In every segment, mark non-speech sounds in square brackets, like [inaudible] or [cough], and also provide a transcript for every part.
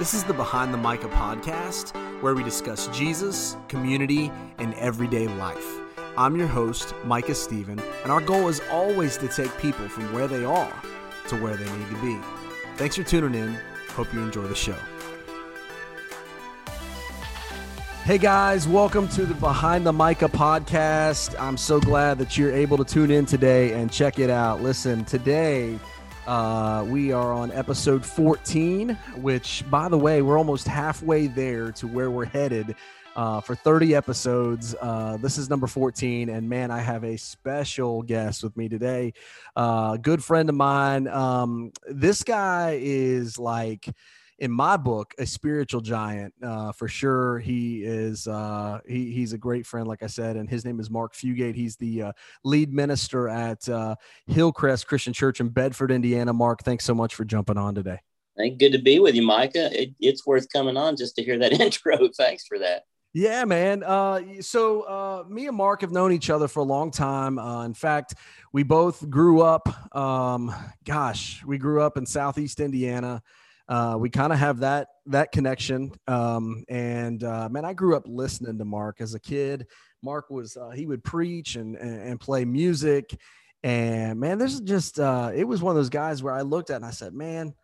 This is the Behind the Micah podcast, where we discuss Jesus, community, and everyday life. I'm your host, Micah Stephen, and our goal is always to take people from where they are to where they need to be. Thanks for tuning in. Hope you enjoy the show. Hey guys, welcome to the Behind the Micah podcast. I'm so glad that you're able to tune in today and check it out. Listen, today uh, we are on episode 14, which, by the way, we're almost halfway there to where we're headed uh, for 30 episodes. Uh, this is number 14, and man, I have a special guest with me today. Uh, good friend of mine. Um, this guy is like in my book, a spiritual giant uh, for sure. He is uh, he, he's a great friend, like I said, and his name is Mark Fugate. He's the uh, lead minister at uh, Hillcrest Christian Church in Bedford, Indiana. Mark, thanks so much for jumping on today. Good to be with you, Micah. It, it's worth coming on just to hear that [laughs] intro. Thanks for that. Yeah, man. Uh, so uh, me and Mark have known each other for a long time. Uh, in fact, we both grew up. Um, gosh, we grew up in Southeast Indiana uh, we kind of have that that connection. Um, and uh, man, I grew up listening to Mark as a kid. Mark was uh, he would preach and, and, and play music, and man, this is just uh, it was one of those guys where I looked at and I said, man,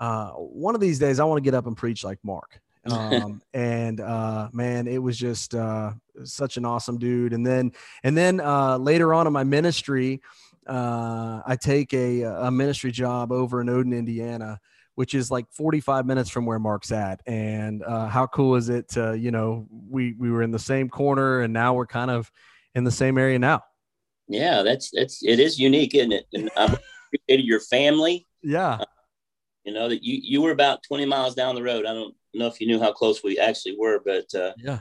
uh, one of these days I want to get up and preach like Mark. [laughs] um, and uh, man, it was just uh, such an awesome dude. And then and then uh, later on in my ministry, uh, I take a, a ministry job over in Odon, Indiana which is like 45 minutes from where Mark's at. And uh, how cool is it to, you know, we, we were in the same corner and now we're kind of in the same area now. Yeah, that's, that's, it is unique, isn't it? And I appreciated your family. Yeah. Uh, you know, that you, you were about 20 miles down the road. I don't know if you knew how close we actually were, but uh, yeah.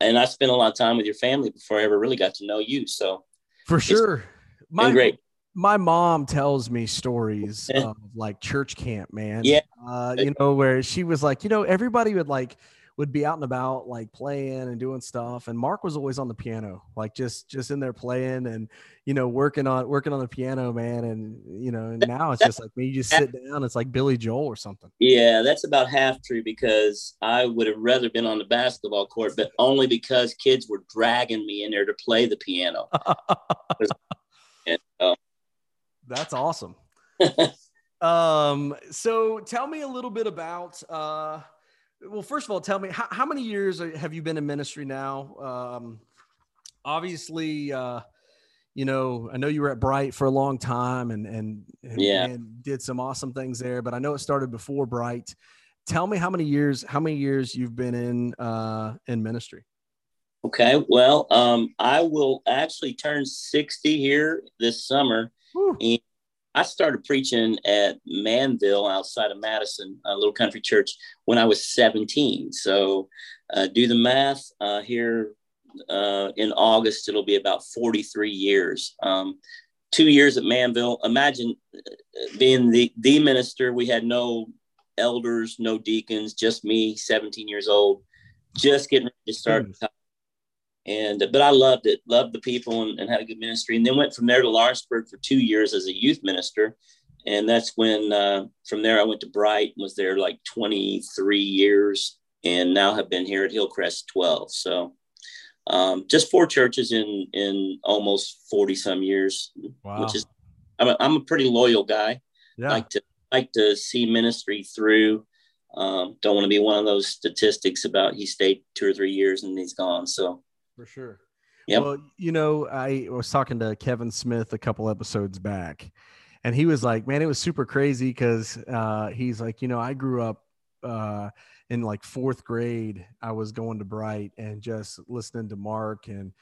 And I spent a lot of time with your family before I ever really got to know you. So for sure. My, great my mom tells me stories [laughs] of like church camp, man. Yeah. Uh, you know, where she was like, you know, everybody would like would be out and about like playing and doing stuff and mark was always on the piano like just just in there playing and you know working on working on the piano man and you know and now it's just like when you just sit down it's like billy joel or something yeah that's about half true because i would have rather been on the basketball court but only because kids were dragging me in there to play the piano [laughs] and, uh, that's awesome. [laughs] um, so tell me a little bit about, uh, well, first of all, tell me how, how many years have you been in ministry now? Um, obviously, uh, you know, I know you were at Bright for a long time and, and, yeah. and did some awesome things there, but I know it started before Bright. Tell me how many years, how many years you've been in, uh, in ministry. Okay. Well, um, I will actually turn 60 here this summer. And I started preaching at Manville outside of Madison, a little country church, when I was 17. So uh, do the math uh, here uh, in August, it'll be about 43 years. Um, two years at Manville. Imagine uh, being the, the minister. We had no elders, no deacons, just me, 17 years old, just getting ready to start mm and but I loved it, loved the people, and, and, had a good ministry. And then went from there to Lawrenceburg for two years as a youth minister, and that's when uh, from there I went to Bright and was there like 23 years, and now have been here at Hillcrest 12. So um, just four churches in in almost 40 some years, wow. which is I'm a, I'm a pretty loyal guy. Yeah. Like to like to see ministry through. Um, don't want to be one of those statistics about he stayed two or three years and he's gone. So for sure. Yep. Well, you know, I was talking to Kevin Smith a couple episodes back, and he was like, "Man, it was super crazy because uh, he's like, you know, I grew up uh, in like fourth grade. I was going to Bright and just listening to Mark and."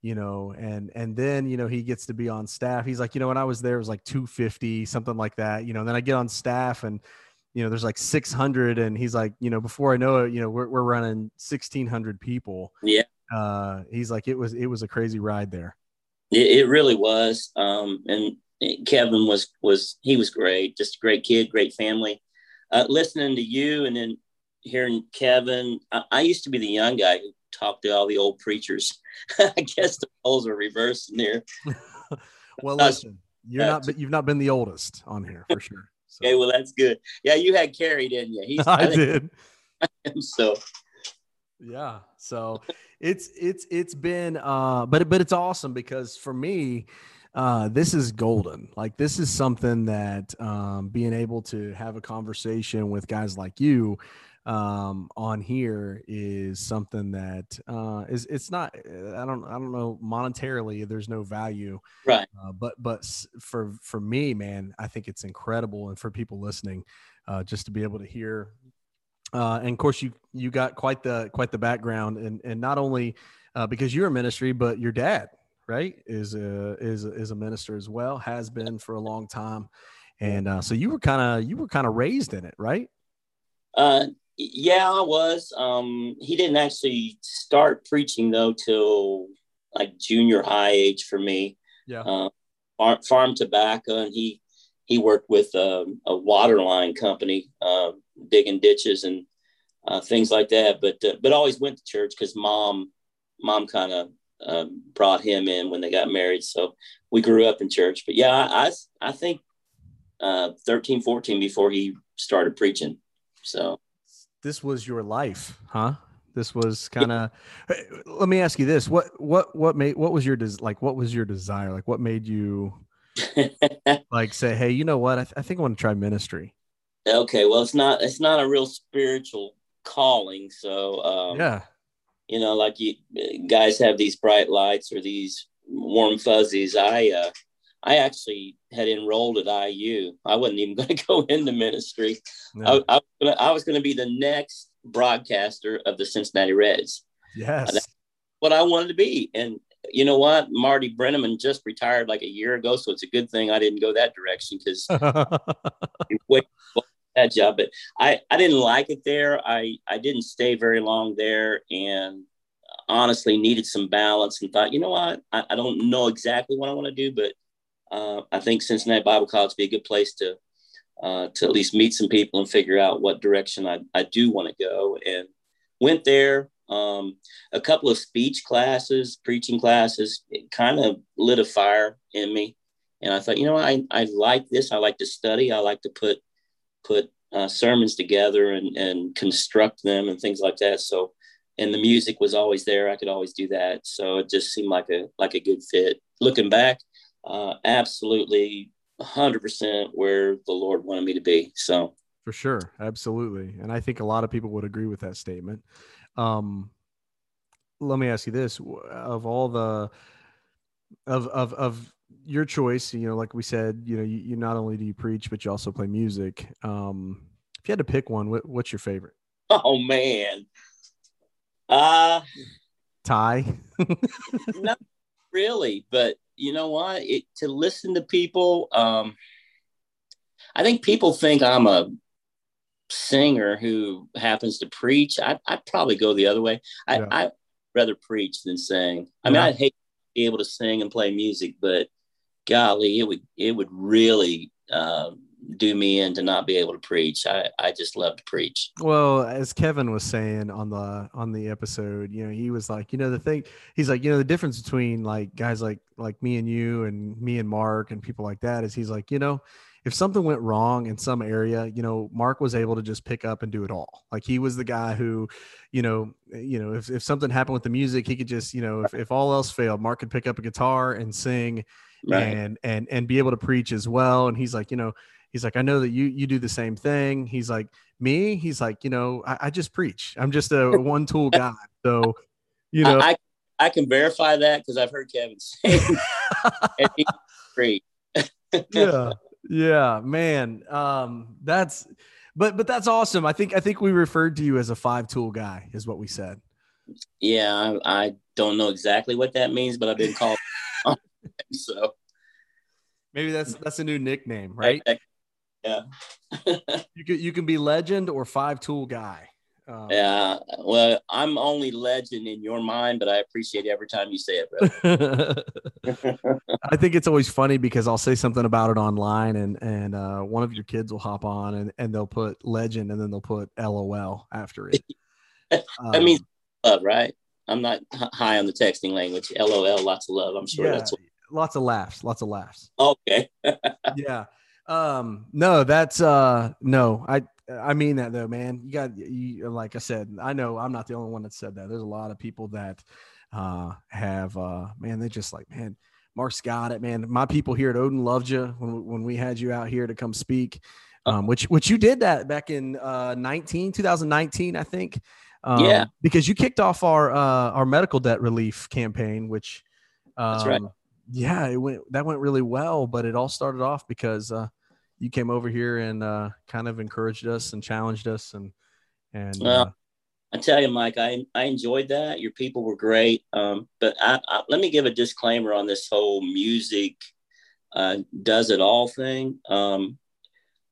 you know and and then you know he gets to be on staff he's like you know when i was there it was like 250 something like that you know and then i get on staff and you know there's like 600 and he's like you know before i know it you know we're, we're running 1600 people yeah uh, he's like, it was it was a crazy ride there. It, it really was. Um, and Kevin was was he was great, just a great kid, great family. Uh, listening to you and then hearing Kevin, I, I, used to be the young guy who talked to all the old preachers. [laughs] I guess the roles are reversed in there. [laughs] well, listen, you're not, but you've not been the oldest on here for sure. So. Okay, well that's good. Yeah, you had Carrie, didn't you? He's, [laughs] I, I did. so yeah, so it's it's it's been uh, but but it's awesome because for me, uh, this is golden. Like this is something that um, being able to have a conversation with guys like you um, on here is something that uh, is it's not I don't I don't know monetarily there's no value right uh, but but for for me man I think it's incredible and for people listening uh, just to be able to hear uh, and of course you you got quite the quite the background and and not only uh, because you're a ministry but your dad right is a is a, is a minister as well has been for a long time and uh, so you were kind of you were kind of raised in it right uh yeah, I was. Um, he didn't actually start preaching though till like junior high age for me. Yeah. Uh, farm, farm tobacco, and he he worked with uh, a water line company, uh, digging ditches and uh, things like that. But uh, but always went to church because mom mom kind of uh, brought him in when they got married. So we grew up in church. But yeah, I I, I think uh, 13, 14 before he started preaching. So this was your life, huh? This was kind of. Let me ask you this: what what what made what was your des- like? What was your desire? Like, what made you [laughs] like say, hey, you know what? I, th- I think I want to try ministry. Okay, well, it's not it's not a real spiritual calling, so um, yeah, you know, like you guys have these bright lights or these warm fuzzies. I uh, I actually had enrolled at IU. I wasn't even [laughs] going to go into ministry. No. I, I, was going to be the next broadcaster of the Cincinnati Reds. Yes. What I wanted to be. And you know what? Marty Brennaman just retired like a year ago. So it's a good thing I didn't go that direction because [laughs] that job. But I, I didn't like it there. I, I didn't stay very long there and honestly needed some balance and thought, you know what? I, I don't know exactly what I want to do, but uh, I think Cincinnati Bible College would be a good place to uh, to at least meet some people and figure out what direction I, I do want to go. And went there, um, a couple of speech classes, preaching classes, it kind of lit a fire in me. And I thought, you know, I, I like this. I like to study. I like to put put uh, sermons together and, and construct them and things like that. So, and the music was always there. I could always do that. So it just seemed like a like a good fit. Looking back, uh, absolutely 100% where the Lord wanted me to be. So, for sure. Absolutely. And I think a lot of people would agree with that statement. Um, let me ask you this of all the, of, of, of, your choice, you know, like we said, you know, you, you not only do you preach, but you also play music. Um, if you had to pick one, what, what's your favorite? [laughs] Oh man. Uh Ty. [laughs] not really, but you know what? It, to listen to people, um, I think people think I'm a singer who happens to preach. I, would probably go the other way. I, yeah. I'd rather preach than sing. I mean, I'd hate to be able to sing and play music, but golly, it would it would really uh, do me in to not be able to preach. I, I just love to preach. Well, as Kevin was saying on the on the episode, you know, he was like, you know, the thing he's like, you know, the difference between like guys like like me and you and me and Mark and people like that is he's like, you know, if something went wrong in some area, you know, Mark was able to just pick up and do it all. Like he was the guy who, you know, you know, if, if something happened with the music, he could just, you know, if, if all else failed, Mark could pick up a guitar and sing right. and and and be able to preach as well. And he's like, you know, he's like, I know that you you do the same thing. He's like, me, he's like, you know, I, I just preach. I'm just a one tool guy. So, you know, I, I can verify that because I've heard Kevin [laughs] say [laughs] [laughs] yeah. Yeah, man. Um, that's but but that's awesome. I think I think we referred to you as a five tool guy, is what we said. Yeah, I, I don't know exactly what that means, but I've been called [laughs] so maybe that's that's a new nickname, right? Yeah. [laughs] you can you can be legend or five tool guy. Um, yeah. Well, I'm only legend in your mind, but I appreciate every time you say it, brother. [laughs] I think it's always funny because I'll say something about it online and and uh, one of your kids will hop on and, and they'll put legend and then they'll put LOL after it. I um, mean, love, right? I'm not high on the texting language. LOL, lots of love. I'm sure yeah, that's what... lots of laughs, lots of laughs. Okay. [laughs] yeah. Um, no, that's uh, no, I I mean that though, man. You got you like I said, I know I'm not the only one that said that. There's a lot of people that uh have uh man, they just like, man, Mark's got it, man. My people here at Odon loved you when when we had you out here to come speak. Uh, um, which which you did that back in uh 19 2019 i think um, yeah because you kicked off our uh our medical debt relief campaign which um, that's right yeah it went that went really well but it all started off because uh you came over here and uh, kind of encouraged us and challenged us and and well, uh, I tell you, Mike, I I enjoyed that. Your people were great, um, but I, I, let me give a disclaimer on this whole music uh, does it all thing. Um,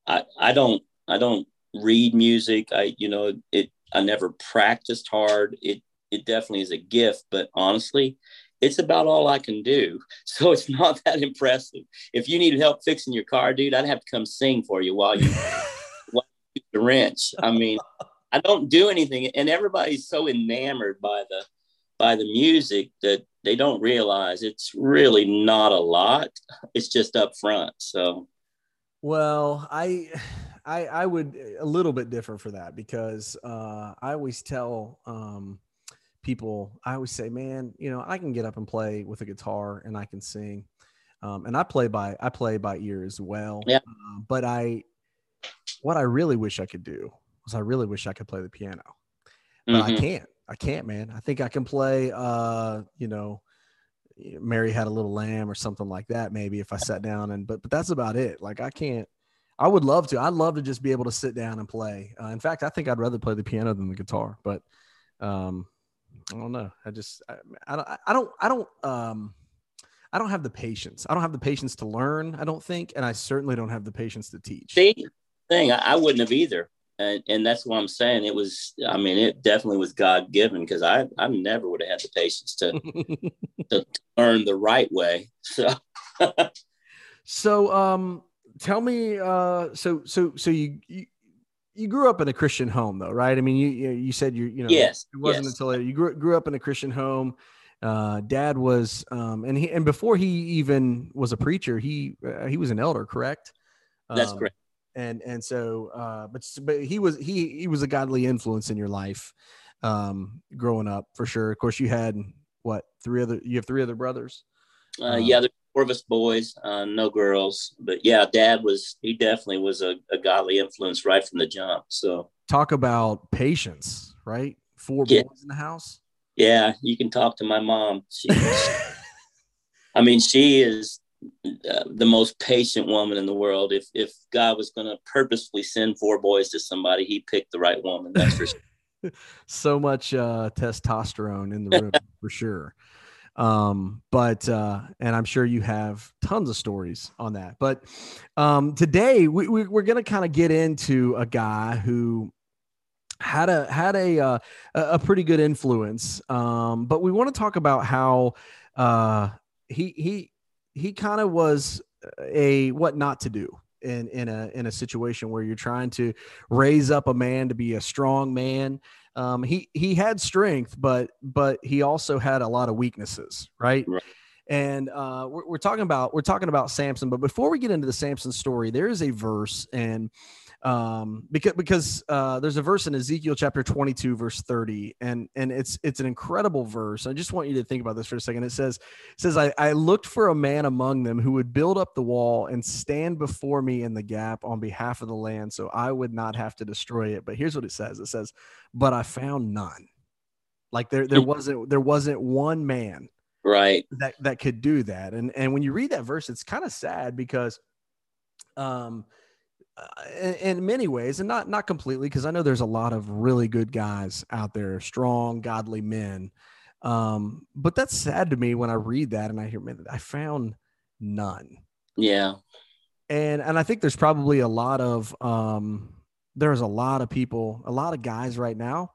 I I don't I don't read music. I you know it. I never practiced hard. It it definitely is a gift, but honestly, it's about all I can do. [laughs] So it's not that impressive. If you need help fixing your car, dude, I'd have to come sing for you while you, [laughs] while you the wrench. I mean, I don't do anything, and everybody's so enamored by the by the music that they don't realize it's really not a lot. It's just up front. So, well, I. [sighs] I, I would a little bit different for that because uh, I always tell um, people, I always say, man, you know, I can get up and play with a guitar and I can sing. Um, and I play by, I play by ear as well. Yeah. Uh, but I, what I really wish I could do was I really wish I could play the piano, but mm-hmm. I can't, I can't, man. I think I can play, uh, you know, Mary had a little lamb or something like that. Maybe if I sat down and, but, but that's about it. Like I can't, I would love to. I'd love to just be able to sit down and play. Uh, in fact, I think I'd rather play the piano than the guitar. But um, I don't know. I just I, I don't I don't I don't um I don't have the patience. I don't have the patience to learn. I don't think, and I certainly don't have the patience to teach. See, thing I, I wouldn't have either, and and that's what I'm saying. It was, I mean, it definitely was God given because I I never would have had the patience to [laughs] to learn the right way. So, [laughs] so um, tell me, uh, so so so you, you you grew up in a Christian home, though, right? I mean, you you said you you know yes, it wasn't yes. until later. you grew, grew up in a Christian home. Uh, dad was, um, and he and before he even was a preacher, he uh, he was an elder, correct? That's um, correct. And and so, uh, but but he was he he was a godly influence in your life, um, growing up for sure. Of course, you had what three other you have three other brothers. Uh, um, yeah, of us boys, uh, no girls. But yeah, dad was, he definitely was a, a, godly influence right from the jump. So talk about patience, right? Four yeah. boys in the house. Yeah, you can talk to my mom. She, [laughs] I mean, she is uh, the most patient woman in the world. If if God was going to purposefully send four boys to somebody, he picked the right woman. That's for [laughs] sure. so much uh, testosterone in the [laughs] room for sure. Um, but uh, and I'm sure you have tons of stories on that. But um, today we, we, are going to kind of get into a guy who had a had a uh, a pretty good influence. Um, but we want to talk about how uh, he he he kind of was a what not to do in in a in a situation where you're trying to raise up a man to be a strong man um, he he had strength, but but he also had a lot of weaknesses, right? right. And uh, we're, we're talking about we're talking about Samson, but before we get into the Samson story, there is a verse, and um, because because uh, there's a verse in Ezekiel chapter 22 verse 30 and and it's it's an incredible verse. I just want you to think about this for a second. It says it says I, I looked for a man among them who would build up the wall and stand before me in the gap on behalf of the land so I would not have to destroy it. But here's what it says. It says, "But I found none." Like there there wasn't there wasn't one man right that that could do that. And and when you read that verse it's kind of sad because um in, in, many ways, and not not completely, because I know there's a lot of really good guys out there, strong, godly men. Um, but that's sad to me when I read that and I hear, man, I found none. Yeah. And and I think there's probably a lot of um, there's a lot of people, a lot of guys right now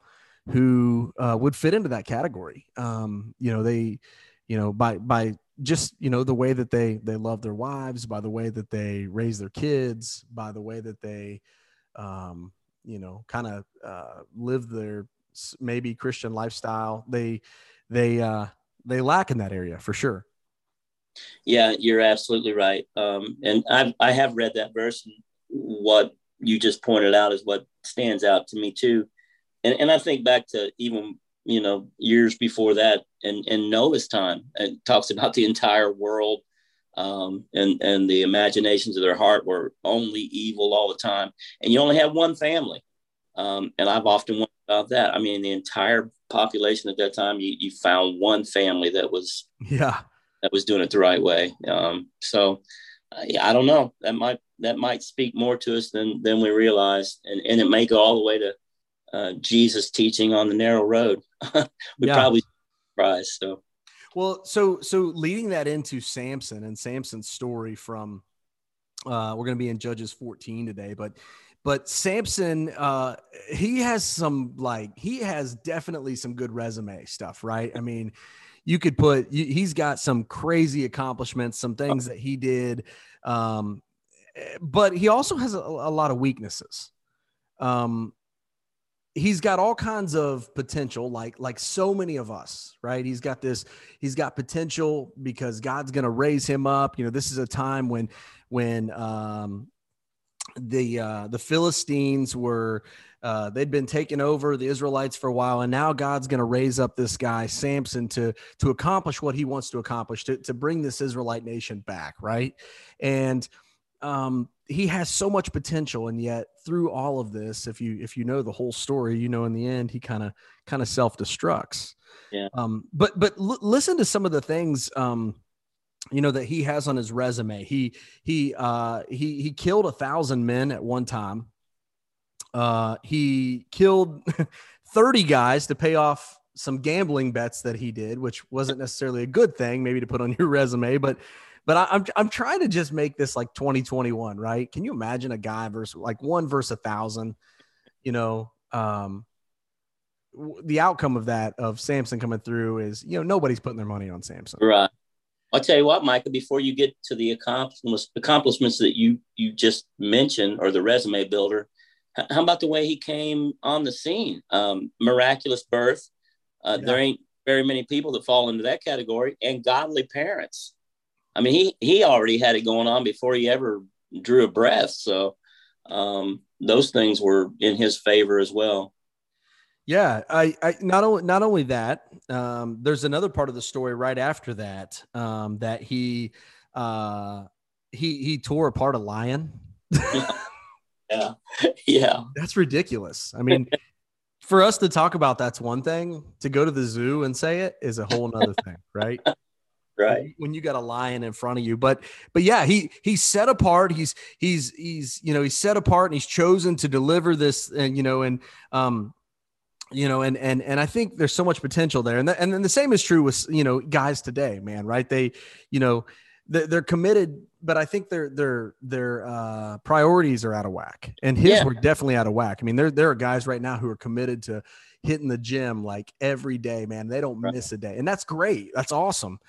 who uh, would fit into that category. Um, you know, they, you know, by by just you know the way that they they love their wives by the way that they raise their kids by the way that they um you know kind of uh live their maybe christian lifestyle they they uh they lack in that area for sure Yeah, you're absolutely right. Um, and I've, I have read that verse. And what you just pointed out is what stands out to me too. And, and I think back to even, you know, years before that and, and Noah's time and talks about the entire world um, and, and the imaginations of their heart were only evil all the time. And you only have one family. Um, and I've often wondered about that. I mean, the entire population at that time, you, you found one family that was, yeah, that was doing it the right way. Um, so uh, yeah, I don't know. That might that might speak more to us than than we realize, and and it may go all the way to uh, Jesus teaching on the narrow road. [laughs] we yeah. probably surprised. So, well, so so leading that into Samson and Samson's story from, uh, we're going to be in Judges 14 today, but but Samson, uh, he has some like he has definitely some good resume stuff, right? I mean, you could put he's got some crazy accomplishments, some things that he did, um, but he also has a, a lot of weaknesses. Um, he's got all kinds of potential like like so many of us right he's got this he's got potential because god's going to raise him up you know this is a time when when um the uh the philistines were uh, they'd been taking over the Israelites for a while, and now God's going to raise up this guy Samson to to accomplish what he wants to accomplish to to bring this Israelite nation back, right? And um, he has so much potential, and yet through all of this, if you if you know the whole story, you know in the end he kind of kind of self destructs. Yeah. Um, but but l- listen to some of the things. Um, you know that he has on his resume. He he uh, he he killed a thousand men at one time. Uh, he killed [laughs] 30 guys to pay off some gambling bets that he did, which wasn't necessarily a good thing, maybe to put on your [laughs] resume, but but I, am I'm, I'm trying to just make this like 2021, right? Can you imagine a guy versus like one versus a thousand? You know, um, the outcome of that of Samson coming through is you know nobody's putting their money on Samson. Right. I'll tell you what, Micah. Before you get to the accomplishments accomplishments that you you just mentioned or the resume builder, how about the way he came on the scene? Um, miraculous birth. Uh, yeah. There ain't very many people that fall into that category, and godly parents. I mean, he he already had it going on before he ever drew a breath. So um, those things were in his favor as well. Yeah, I, I not only not only that. Um, there's another part of the story right after that um, that he uh, he he tore apart a lion. [laughs] yeah. Yeah. That's ridiculous. I mean, for us to talk about that's one thing. To go to the zoo and say it is a whole other thing, right? [laughs] Right. When you got a lion in front of you. But but yeah, he he's set apart. He's he's he's you know, he's set apart and he's chosen to deliver this and you know, and um you know and and and i think there's so much potential there and th- and then the same is true with you know guys today man right they you know they're committed, but I think their their their uh, priorities are out of whack, and his yeah. were definitely out of whack. I mean, there there are guys right now who are committed to hitting the gym like every day, man. They don't right. miss a day, and that's great. That's awesome.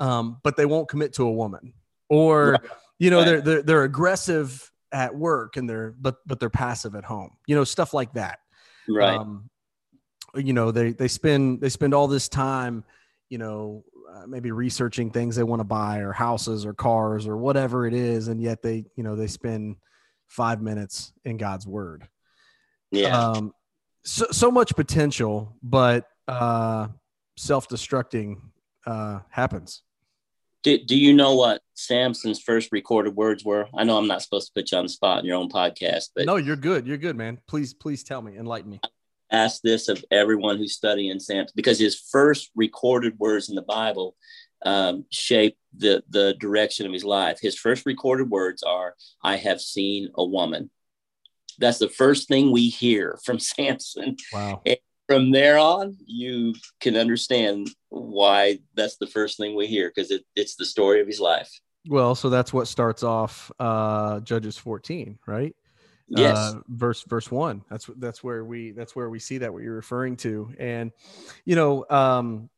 Um, but they won't commit to a woman, or right. you know, right. they're, they're they're aggressive at work, and they're but but they're passive at home. You know, stuff like that. Right. Um, you know, they they spend they spend all this time, you know, uh, maybe researching things they want to buy or houses or cars or whatever it is and yet they you know they spend five minutes in god's word yeah um so, so much potential but uh self-destructing uh happens do, do you know what samson's first recorded words were i know i'm not supposed to put you on the spot in your own podcast but no you're good you're good man please please tell me enlighten me ask this of everyone who's studying Samson because his first recorded words in the Bible um, shape the the direction of his life. His first recorded words are, "I have seen a woman." That's the first thing we hear from [laughs] Samson. Wow. And from there on, you can understand why that's the first thing we hear because it, it's the story of his life. Well, so that's what starts off uh, Judges 14, right? yes uh, verse verse one that's that's where we that's where we see that what you're referring to and you know um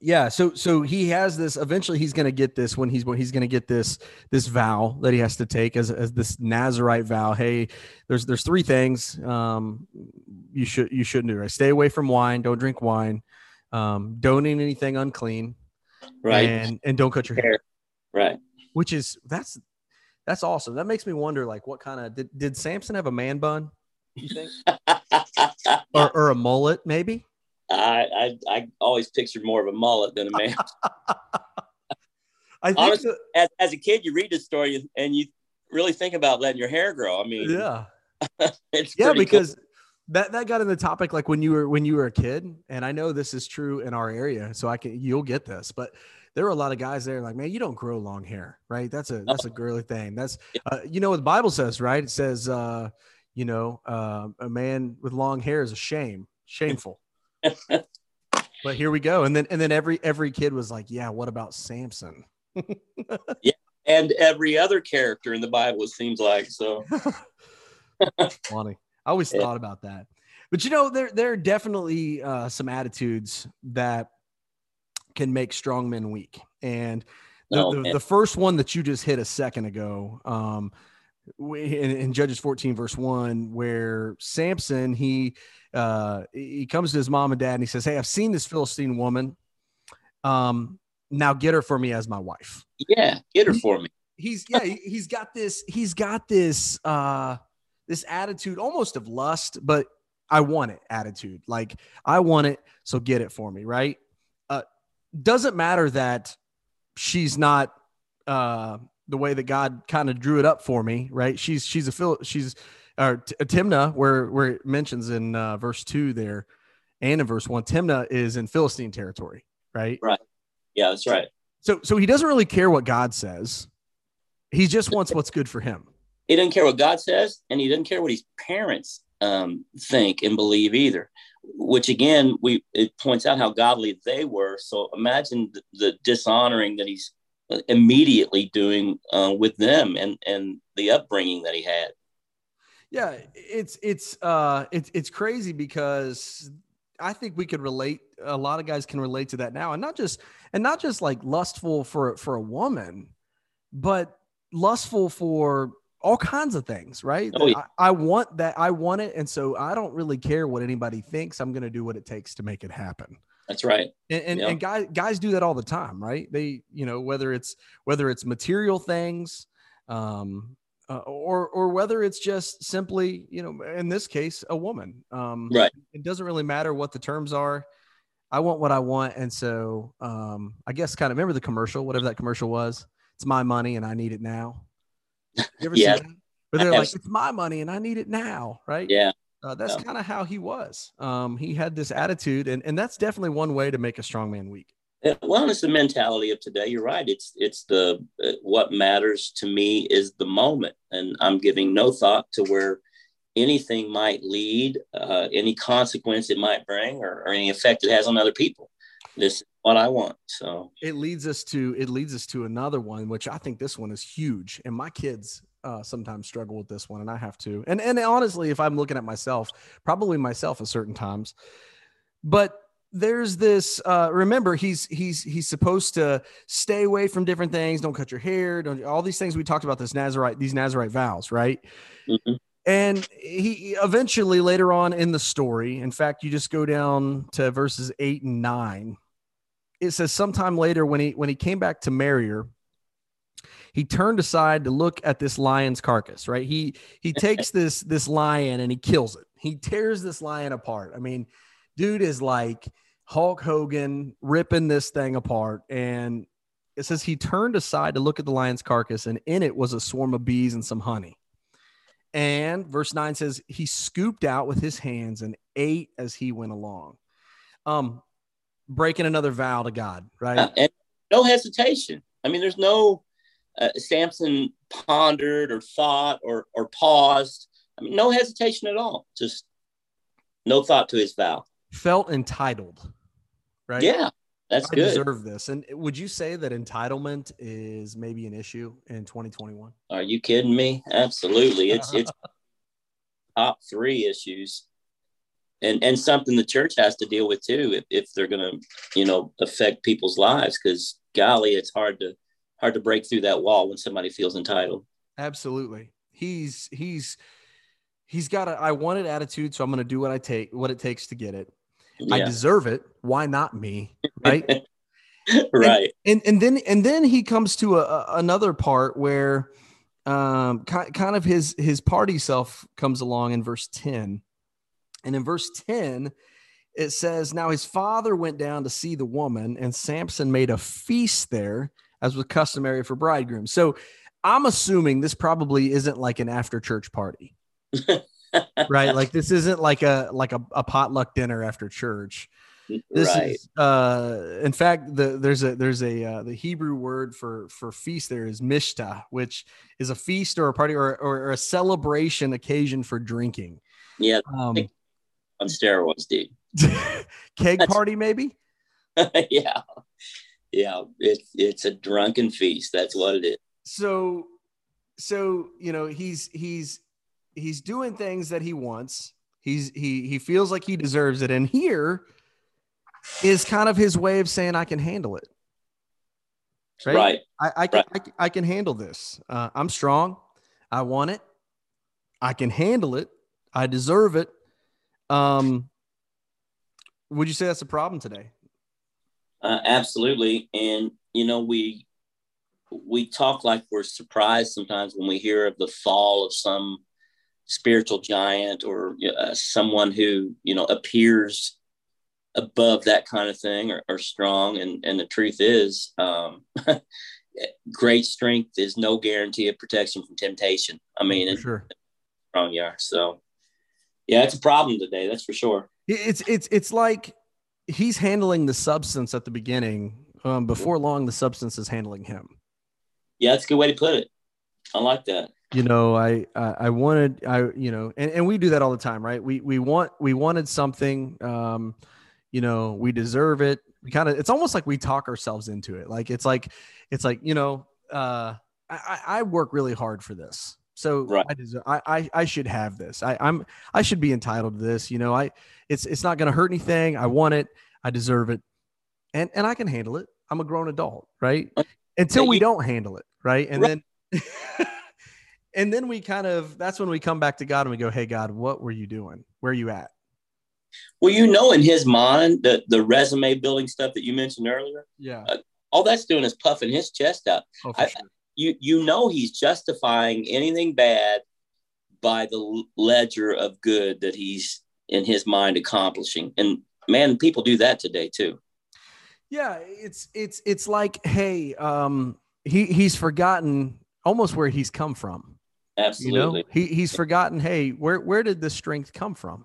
yeah so so he has this eventually he's going to get this when he's when he's going to get this this vow that he has to take as, as this nazarite vow hey there's there's three things um you should you shouldn't do right stay away from wine don't drink wine um don't eat anything unclean right and and don't cut your hair Right. Which is that's that's awesome. That makes me wonder, like, what kind of did, did Samson have a man bun? You think, [laughs] or, or a mullet, maybe? I, I I always pictured more of a mullet than a man. [laughs] I think Honestly, that- as, as a kid, you read the story and you really think about letting your hair grow. I mean, yeah, [laughs] it's yeah, pretty cool. because that that got in the topic like when you were when you were a kid, and I know this is true in our area, so I can you'll get this, but there were a lot of guys there like, man, you don't grow long hair, right? That's a that's a girly thing. That's uh, you know what the Bible says, right? It says, uh, you know, uh, a man with long hair is a shame, shameful. But here we go, and then and then every every kid was like, yeah, what about Samson? [laughs] yeah, and every other character in the Bible, it seems like. So [laughs] funny. I always Yeah. thought about that. But you know, there there are definitely uh, some attitudes that can make strong men weak. And the, Oh, the, the first one that you just hit a second ago, um, in, in Judges 14, verse one, where Samson he uh, he comes to his mom and dad and he says, "Hey, I've seen this Philistine woman. Um, now get her for me as my wife." yeah, get her for me. he's yeah he- he's got this he's got this uh this attitude almost of lust but i want it attitude like i want it so get it for me right uh doesn't matter that she's not uh the way that god kind of drew it up for me right she's she's a Phil she's or timnah where where it mentions in uh verse 2 there and in verse 1 timnah is in philistine territory right Right. Yeah, that's right. so so he doesn't really care what God says. He just wants what's good for him. He doesn't care what God says, and he doesn't care what his parents um, think and believe either. Which again, we it points out how godly they were. So imagine the, the dishonoring that he's uh, immediately doing uh, with them, and and the upbringing that he had. Yeah, it's it's uh it's it's crazy because I think we could relate a lot of guys can relate to that now and not just and not just like lustful for for a woman, but lustful for all kinds of things, right? Oh, yeah. I, I want that I want it and so I don't really care what anybody thinks. I'm going to do what it takes to make it happen. That's right. and and, Yeah. and guys guys do that all the time right they you know whether it's whether it's material things um uh, or or whether it's just simply you know in this case a woman um Right. it doesn't really matter what the terms are i want what i want and so um i guess kind of remember the commercial whatever that commercial was it's my money and i need it now you ever [laughs] Yeah. see that where they're like it's my money and i need it now right Yeah. uh, that's Yeah. kind of how he was. Um, he had this attitude, and, and that's definitely one way to make a strong man weak. Yeah, Well, it's the mentality of today. You're right. It's it's the uh, what matters to me is the moment, and I'm giving no thought to where anything might lead, uh, any consequence it might bring, or, or any effect it has on other people. This is what I want. So It leads us to it leads us to another one, which I think this one is huge, and my kids uh, sometimes struggle with this one, and I have to. And and honestly, if I'm looking at myself, probably myself at certain times, but there's this uh remember he's he's he's supposed to stay away from different things don't cut your hair don't all these things we talked about this nazarite these nazarite vows right mhm. And he eventually later on in the story, in fact, you just go down to verses eight and nine. It says sometime later when he when he came back to marry her, he turned aside to look at this lion's carcass, right? He he [laughs] takes this this lion and he kills it. He tears this lion apart. I mean, dude is like Hulk Hogan ripping this thing apart. And it says he turned aside to look at the lion's carcass, and in it was a swarm of bees and some honey. And verse 9 says he scooped out with his hands and ate as he went along. Um breaking another vow to God, right? uh, and no hesitation. I mean, there's no uh, Samson pondered or thought or or paused. I mean, no hesitation at all. Just no thought to his vow. Felt entitled. Right? Yeah, that's I good. deserve this. And would you say that entitlement is maybe an issue in 2021? Are you kidding me? Absolutely. It's [laughs] it's top three issues. And and something the church has to deal with too if, if they're gonna, you know, affect people's lives. Cause golly, it's hard to hard to break through that wall when somebody feels entitled. Absolutely. He's he's he's got a I want it attitude, so I'm gonna do what I take what it takes to get it. I deserve it. Why not me? Right? [laughs] right. And, and and then and then he comes to a, a another part where um ki- kind of his his party self comes along in verse 10. And in verse 10 it says now his father went down to see the woman and Samson made a feast there as was customary for bridegrooms. So I'm assuming this probably isn't like an after church party. [laughs] right? Like this isn't like a like a, a potluck dinner after church. [laughs] This right. is uh in fact the there's a there's a uh, the Hebrew word for for feast there is mishta, which is a feast or a party or or, a celebration occasion for drinking. Yeah. Um On steroids, dude. [laughs] keg That's- party maybe? [laughs] yeah. Yeah. It's it's a drunken feast. That's what it is. so so you know he's he's he's doing things that he wants. He's he he feels like he deserves it. And here is kind of his way of saying i can handle it. Right. I, I can I, I can handle this. Uh, i'm strong. I want it. I can handle it. I deserve it. Um would you say that's a problem today? Uh, absolutely. And you know, we we talk like we're surprised sometimes when we hear of the fall of some spiritual giant or uh, someone who you know appears above that kind of thing or, or strong. And and the truth is, um, [laughs] great strength is no guarantee of protection from temptation. I mean, For it's sure strong you are. So, yeah, it's a problem today. That's for sure. It's it's it's like he's handling the substance at the beginning. Um, before long, the substance is handling him. Yeah, that's a good way to put it. I like that. You know, I I, I wanted I you know, and, and we do that all the time, right? We we want we wanted something. Um, you know, we deserve it. We kind of it's almost like we talk ourselves into it. Like it's like it's like you know, uh, I I I work really hard for this. So Right. I deserve. I, I I should have this. I, I'm I should be entitled to this. You know, I it's it's not going to hurt anything. I want it. I deserve it, and and I can handle it. I'm a grown adult, right? Until we don't handle it, right? And Right. then [laughs] and then we kind of that's when we come back to God and we go, "Hey God, what were you doing? Where are you at?" Well, you know, in his mind, the the resume building stuff that you mentioned earlier, Yeah. all that's doing is puffing his chest out. Oh, I- sure. You you know he's justifying anything bad by the ledger of good that he's in his mind accomplishing. And man, people do that today too. Yeah, it's it's it's like, hey, um, he he's forgotten almost where he's come from. You know, he he's forgotten. Hey, where where did this strength come from?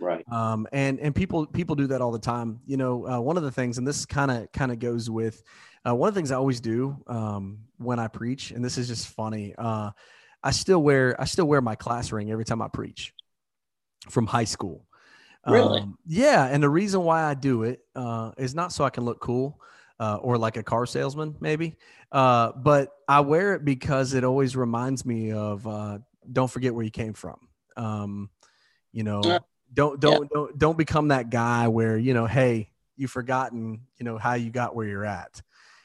Right. um, and and people people do that all the time. You know, uh, one of the things, and this kind of kind of goes with uh, one of the things I always do um, when I preach, and this is just funny. Uh, I still wear I still wear my class ring every time I preach from high school. Really? Um, yeah, and the reason why I do it uh, is not so I can look cool uh, or like a car salesman, maybe, uh, but I wear it because it always reminds me of uh, don't forget where you came from. Um, you know, Yeah. don't don't don't don't become that guy where you know, hey, you've forgotten, you know, how you got where you're at.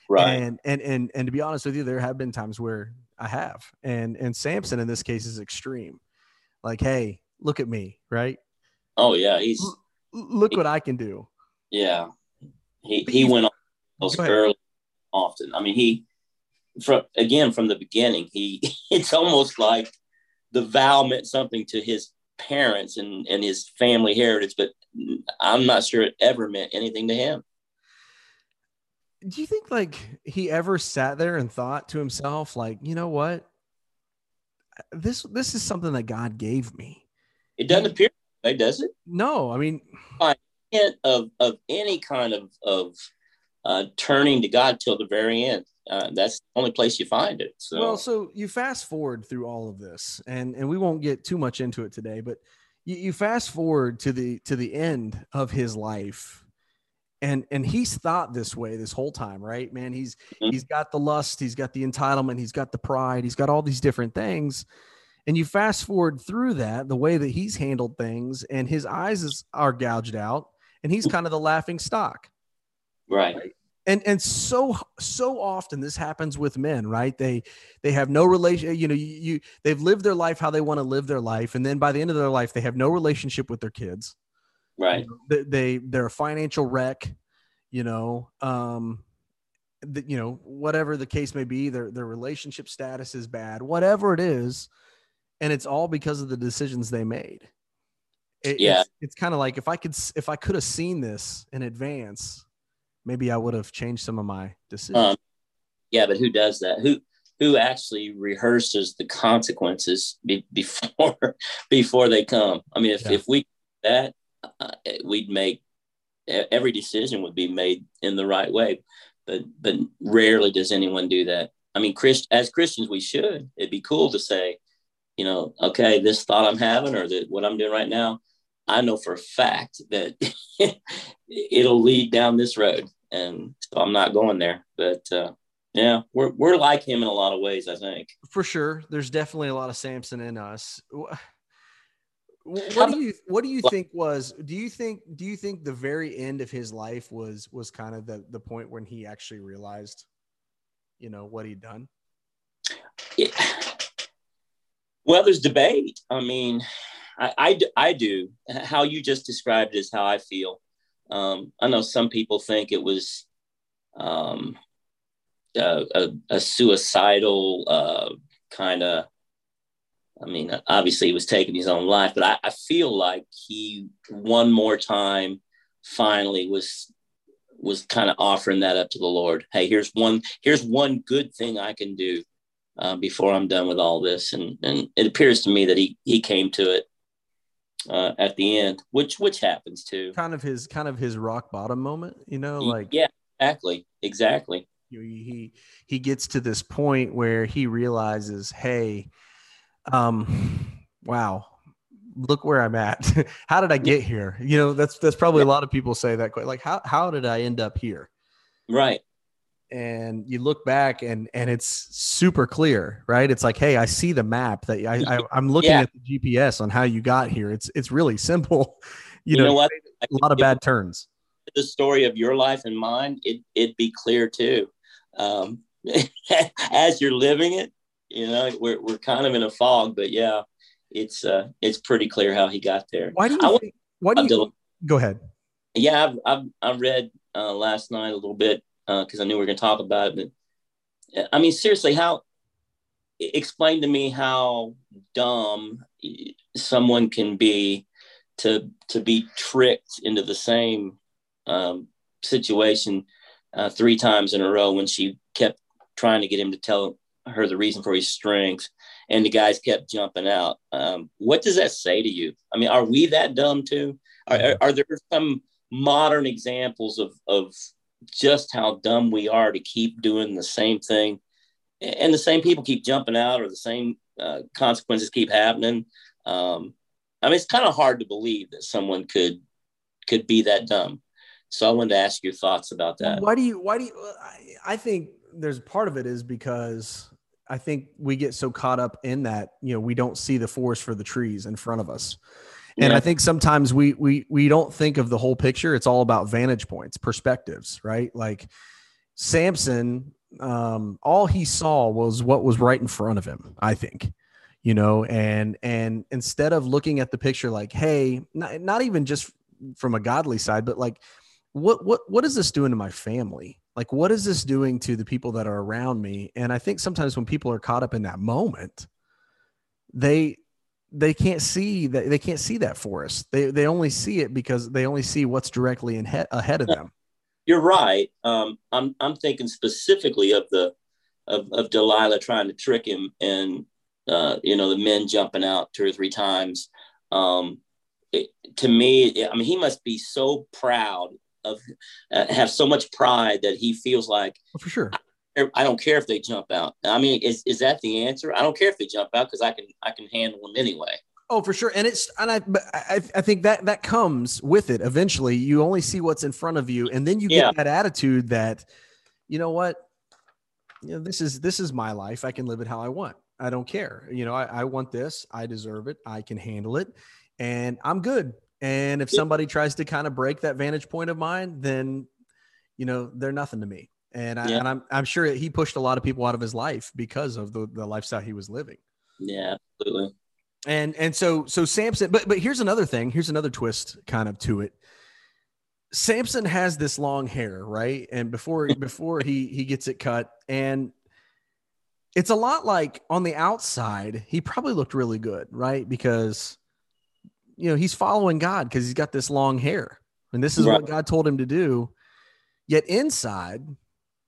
Right. And and and and to be honest with you, there have been times where I have, and and Samson in this case is extreme. Like, hey, look at me, right? oh yeah, he's L- Look what I can do. yeah. He he went on those Go ahead. Early often. I mean, he from again from the beginning. He [laughs] it's almost like the vow meant something to his parents and and his family heritage, but I'm not sure it ever meant anything to him. Do you think like he ever sat there and thought to himself, like, you know what? This this is something that God gave me. It doesn't appear that way, does it? No, I mean, Hint of of any kind of of uh, turning to God till the very end. Uh, that's the only place you find it. So Well, so you fast forward through all of this, and and we won't get too much into it today, but you, you fast forward to the to the end of his life, and and he's thought this way this whole time, right? Man, he's Mhm. he's got the lust, he's got the entitlement, he's got the pride, he's got all these different things, and you fast forward through that, the way that he's handled things, and his eyes is, are gouged out, and he's kind of the laughing stock right. And and so so often this happens with men right they they have no relation you know you, you they've lived their life how they want to live their life and then by the end of their life they have no relationship with their kids Right. they, they they're a financial wreck you know um the, you know, whatever the case may be, their their relationship status is bad, whatever it is, and it's all because of the decisions they made. It, Yeah. it's, it's kind of like if I could if I could have seen this in advance, maybe I would have changed some of my decisions. Um, yeah, but who does that? Who who actually rehearses the consequences be, [laughs] before before they come? I mean, if Yeah. if we that uh, we'd make every decision would be made in the right way, but but rarely does anyone do that. I mean, Christ, as Christians, we should. It'd be cool to say, you know, okay, this thought I'm having or that what I'm doing right now, I know for a fact that [laughs] it'll lead down this road, and so I'm not going there. But uh, yeah, we're we're like him in a lot of ways. I think. For sure, there's definitely a lot of Samson in us. What do you what do you think was do you think do you think the very end of his life was was kind of the the point when he actually realized you know what he'd done? Yeah. Well, there's debate. I mean, I I do. How you just described it is how I feel. Um, I know some people think it was um, a, a, a suicidal uh, kind of. I mean, obviously, he was taking his own life, but I, I feel like he one more time finally was was kind of offering that up to the Lord. Hey, here's one here's one good thing I can do uh, before I'm done with all this. And and it appears to me that he he came to it uh, at the end, which which happens too. Kind of his kind of his rock bottom moment, you know, like yeah, exactly, exactly. he he gets to this point where he realizes, hey, um, wow, look where I'm at. [laughs] how did I get here? You know, that's that's probably a lot of people say that. Like, how how did I end up here? Right. And you look back and and it's super clear right it's like hey i see the map that i, I [laughs] i'm looking Yeah. at the gps on how you got here it's it's really simple [laughs] you, You, know, know what? a lot of bad turns The story of your life and mine, it it'd be clear too. Um, [laughs] as you're living it, you know, we're we're kind of in a fog, but yeah, it's uh it's pretty clear how he got there. why do I you want- think, why do you go ahead yeah, I've, I've I read uh, last night a little bit because I knew we were going to talk about it. But uh, I mean, seriously, how explain to me how dumb someone can be to to be tricked into the same um, situation uh, three times in a row when she kept trying to get him to tell her the reason for his strength and the guys kept jumping out um, what does that say to you i mean are we that dumb too are, are there some modern examples of of just how dumb we are to keep doing the same thing. And the same people keep jumping out or the same uh, consequences keep happening. Um, i mean it's kind of hard to believe that someone could could be that dumb. So i wanted to ask your thoughts about that. Why do you why do you I, I think there's part of it is because i think we get so caught up in that you know we don't see the forest for the trees in front of us and Yeah. i think sometimes we we we don't think of the whole picture. It's all about vantage points perspectives right? Like samson um all he saw was what was right in front of him i think you know? And and instead of looking at the picture like hey not, not even just from a godly side but like what what what is this doing to my family? Like what is this doing to the people that are around me? And i think sometimes when people are caught up in that moment they they can't see that they can't see that forest. They they only see it because they only see what's directly in he- ahead of them. You're right. Um, i'm i'm thinking specifically of the of, of delilah trying to trick him and uh, you know the men jumping out two or three times. Um, it, to me i mean he must be so proud of uh, have so much pride that he feels like for sure I don't care if they jump out. I mean, is, is that the answer? I don't care if they jump out because I can I can handle them anyway. Oh, for sure, and it's and I but I I think that that comes with it. Eventually, you only see what's in front of you, and then you get Yeah. that attitude that, you know what, you know this is this is my life. I can live it how I want. I don't care. You know, I, I want this. I deserve it. I can handle it, and I'm good. And if somebody tries to kind of break that vantage point of mine, then, you know, they're nothing to me. And I Yeah. and I'm I'm sure he pushed a lot of people out of his life because of the the lifestyle he was living Yeah, absolutely. and and so so Samson, but but here's another thing. Here's another twist, kind of to it. Samson has this long hair, right? And before [laughs] before he he gets it cut, and it's a lot like on the outside, he probably looked really good, right? Because you know he's following God because he's got this long hair, and this is right. what God told him to do. Yet inside,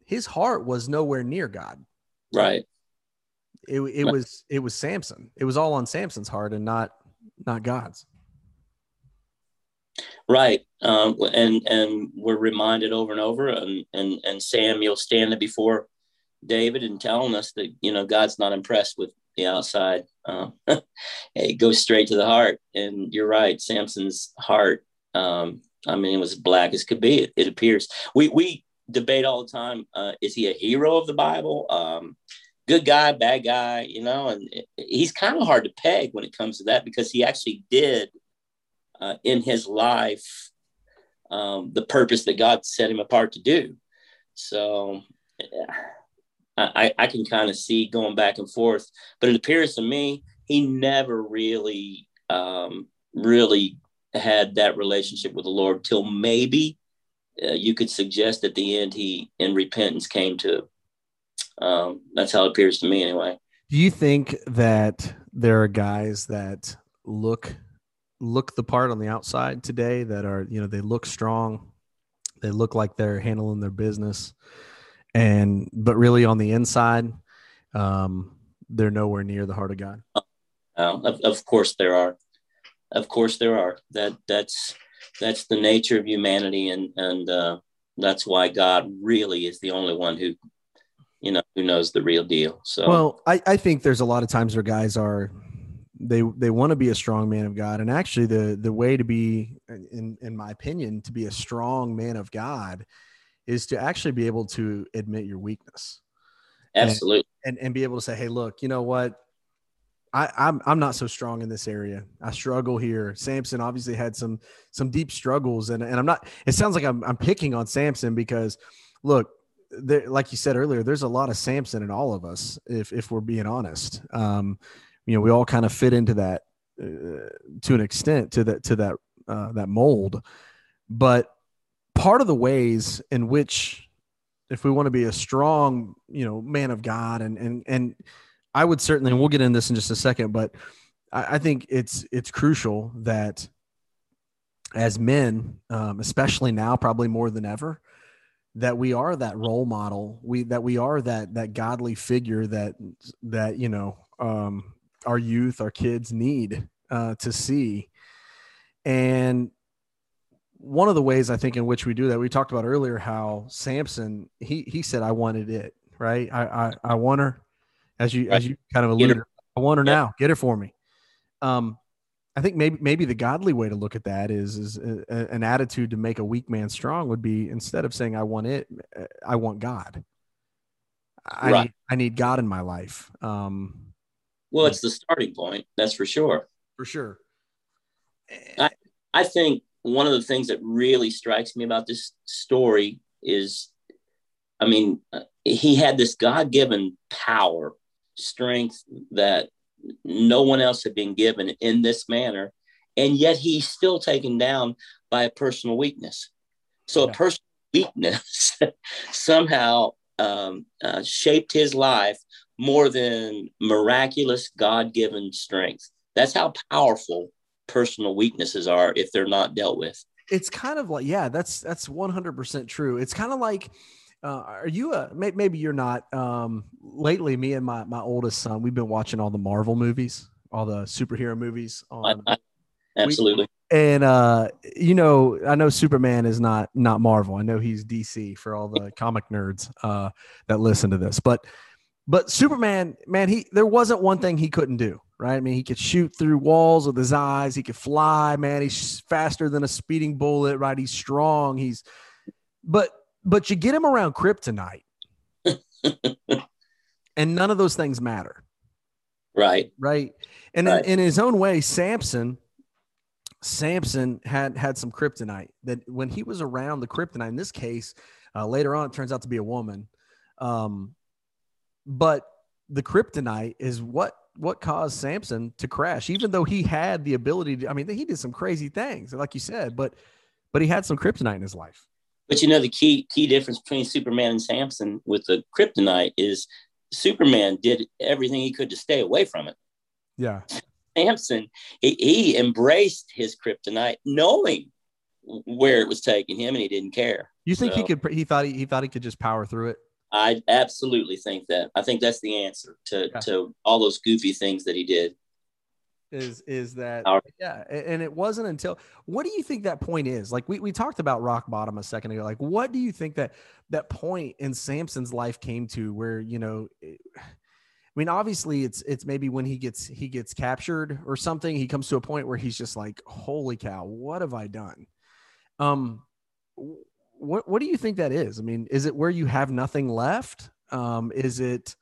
his heart was nowhere near God. Right. It, it right. was it was Samson. It was all on Samson's heart and not not God's. Right, um, and and we're reminded over and over, and and and Samuel standing before David and telling us that you know God's not impressed with the outside. Uh, [laughs] it goes straight to the heart, and you're right. Samson's heart, um, I mean, it was black as could be. It, it appears we we debate all the time: uh, is he a hero of the Bible? Um, good guy, bad guy, you know, and he's kind of hard to peg when it comes to that because he actually did uh, in his life um, the purpose that God set him apart to do. So yeah, I, I can kind of see going back and forth, but it appears to me he never really, um, really had that relationship with the Lord till maybe uh, you could suggest at the end he in repentance came to. Um, that's how it appears to me anyway. Do you think that there are guys that look look the part on the outside today that are you know they look strong they look like they're handling their business and but really on the inside um they're nowhere near the heart of god uh, of, of course there are of course there are that that's that's the nature of humanity and and uh that's why god really is the only one who you know who knows the real deal so. Well i i think there's a lot of times where guys are they they want to be a strong man of God, and actually the the way to be, in in my opinion, to be a strong man of God, is to actually be able to admit your weakness. Absolutely, and and, and be able to say, hey, look, you know what, I, I'm I'm not so strong in this area. I struggle here. Samson obviously had some some deep struggles, and and I'm not. It sounds like I'm I'm picking on Samson because, look, there, like you said earlier, there's a lot of Samson in all of us. If if we're being honest, um, you know we all kind of fit into that uh, to an extent to that to that uh, that mold but part of the ways in which if we want to be a strong you know man of god and and and i would certainly and we'll get into this in just a second but i, I think it's it's crucial that as men um, especially now probably more than ever that we are that role model we that we are that that godly figure that that you know um, our youth, our kids need uh, to see. And one of the ways I think in which we do that, we talked about earlier how Samson he he said, "I wanted it." Right? I I, I want her, as you right. as you kind of alluded. I want her yeah. now. Get her for me. Um, I think maybe maybe the godly way to look at that is is a, a, an attitude to make a weak man strong would be instead of saying I want it, I want God. I right. need, I need God in my life. Um, well, it's the starting point, that's for sure. For sure. I, I think one of the things that really strikes me about this story is I mean, uh, he had this God given power, strength that no one else had been given in this manner. And yet he's still taken down by a personal weakness. So yeah. a personal weakness [laughs] somehow um, uh, shaped his life more than miraculous God given strength. That's how powerful personal weaknesses are if they're not dealt with. It's kind of like, yeah, that's that's 100% true. It's kind of like, uh, are you a maybe you're not um lately me and my my oldest son we've been watching all the marvel movies all the superhero movies on [laughs] I, I, absolutely we, and uh you know i know superman is not not marvel i know he's dc for all the comic nerds uh that listen to this but but Superman, man, he there wasn't one thing he couldn't do, right? I mean, he could shoot through walls with his eyes. He could fly, man. He's faster than a speeding bullet, right? He's strong. He's, but but you get him around kryptonite, [laughs] and none of those things matter. Right. Right. And right. In, in his own way, Samson, Samson had had some kryptonite that when he was around the kryptonite. In this case, uh, later on, it turns out to be a woman. Um, but the kryptonite is what what caused Samson to crash, even though he had the ability to. I mean, he did some crazy things, like you said, but but he had some kryptonite in his life. But you know, the key key difference between Superman and Samson with the kryptonite is Superman did everything he could to stay away from it. Yeah. Samson, he, he embraced his kryptonite, knowing where it was taking him, and he didn't care. You think so, he could? He thought he, he thought he could just power through it. I absolutely think that. I think that's the answer to yeah. to all those goofy things that he did is is that yeah and it wasn't until what do you think that point is? Like we, we talked about rock bottom a second ago like what do you think that that point in samson's life came to where you know it, i mean obviously it's it's maybe when he gets he gets captured or something he comes to a point where he's just like holy cow what have i done? Um what what do you think that is? I mean is it where you have nothing left? Um is it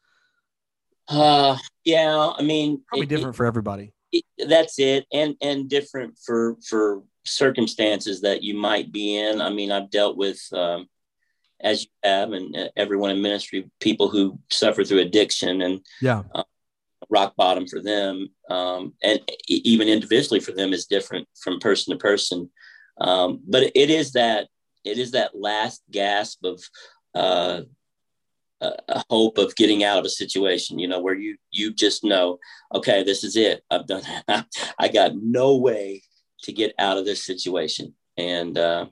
uh yeah i mean probably it, different it, for everybody that's it and and different for for circumstances that you might be in. I mean i've dealt with um, as you have and uh, everyone in ministry people who suffer through addiction and yeah. uh, rock bottom for them um, and even individually for them is different from person to person. Um, but it is that it is that last gasp of uh, a, hope of getting out of a situation, you know, where you you just know, okay, this is it. I've done. [laughs] I got no way to get out of this situation, and uh,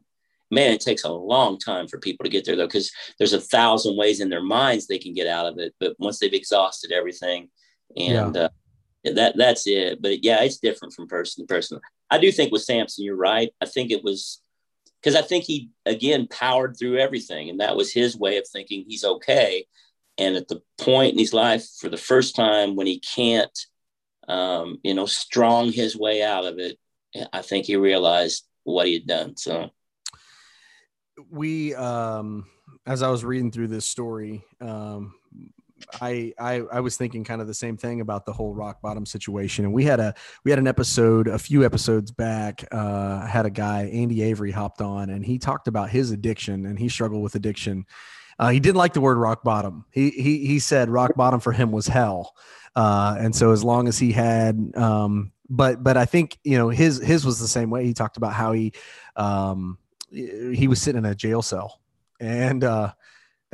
man, it takes a long time for people to get there though, because there's a thousand ways in their minds they can get out of it, but once they've exhausted everything, and yeah. uh, that that's it. But yeah, it's different from person to person. I do think with Samson, you're right. I think it was because I think he again powered through everything, and that was his way of thinking he's okay. And at the point in his life, for the first time, when he can't, um, you know, strong his way out of it, I think he realized what he had done. So we, um, as I was reading through this story, um, I, I I was thinking kind of the same thing about the whole rock bottom situation, and we had a we had an episode a few episodes back. Uh, had a guy Andy Avery hopped on, and he talked about his addiction, and he struggled with addiction. Uh, he didn't like the word rock bottom. He he he said rock bottom for him was hell, uh, and so as long as he had, um, but but I think you know his his was the same way. He talked about how he um, he was sitting in a jail cell, and uh,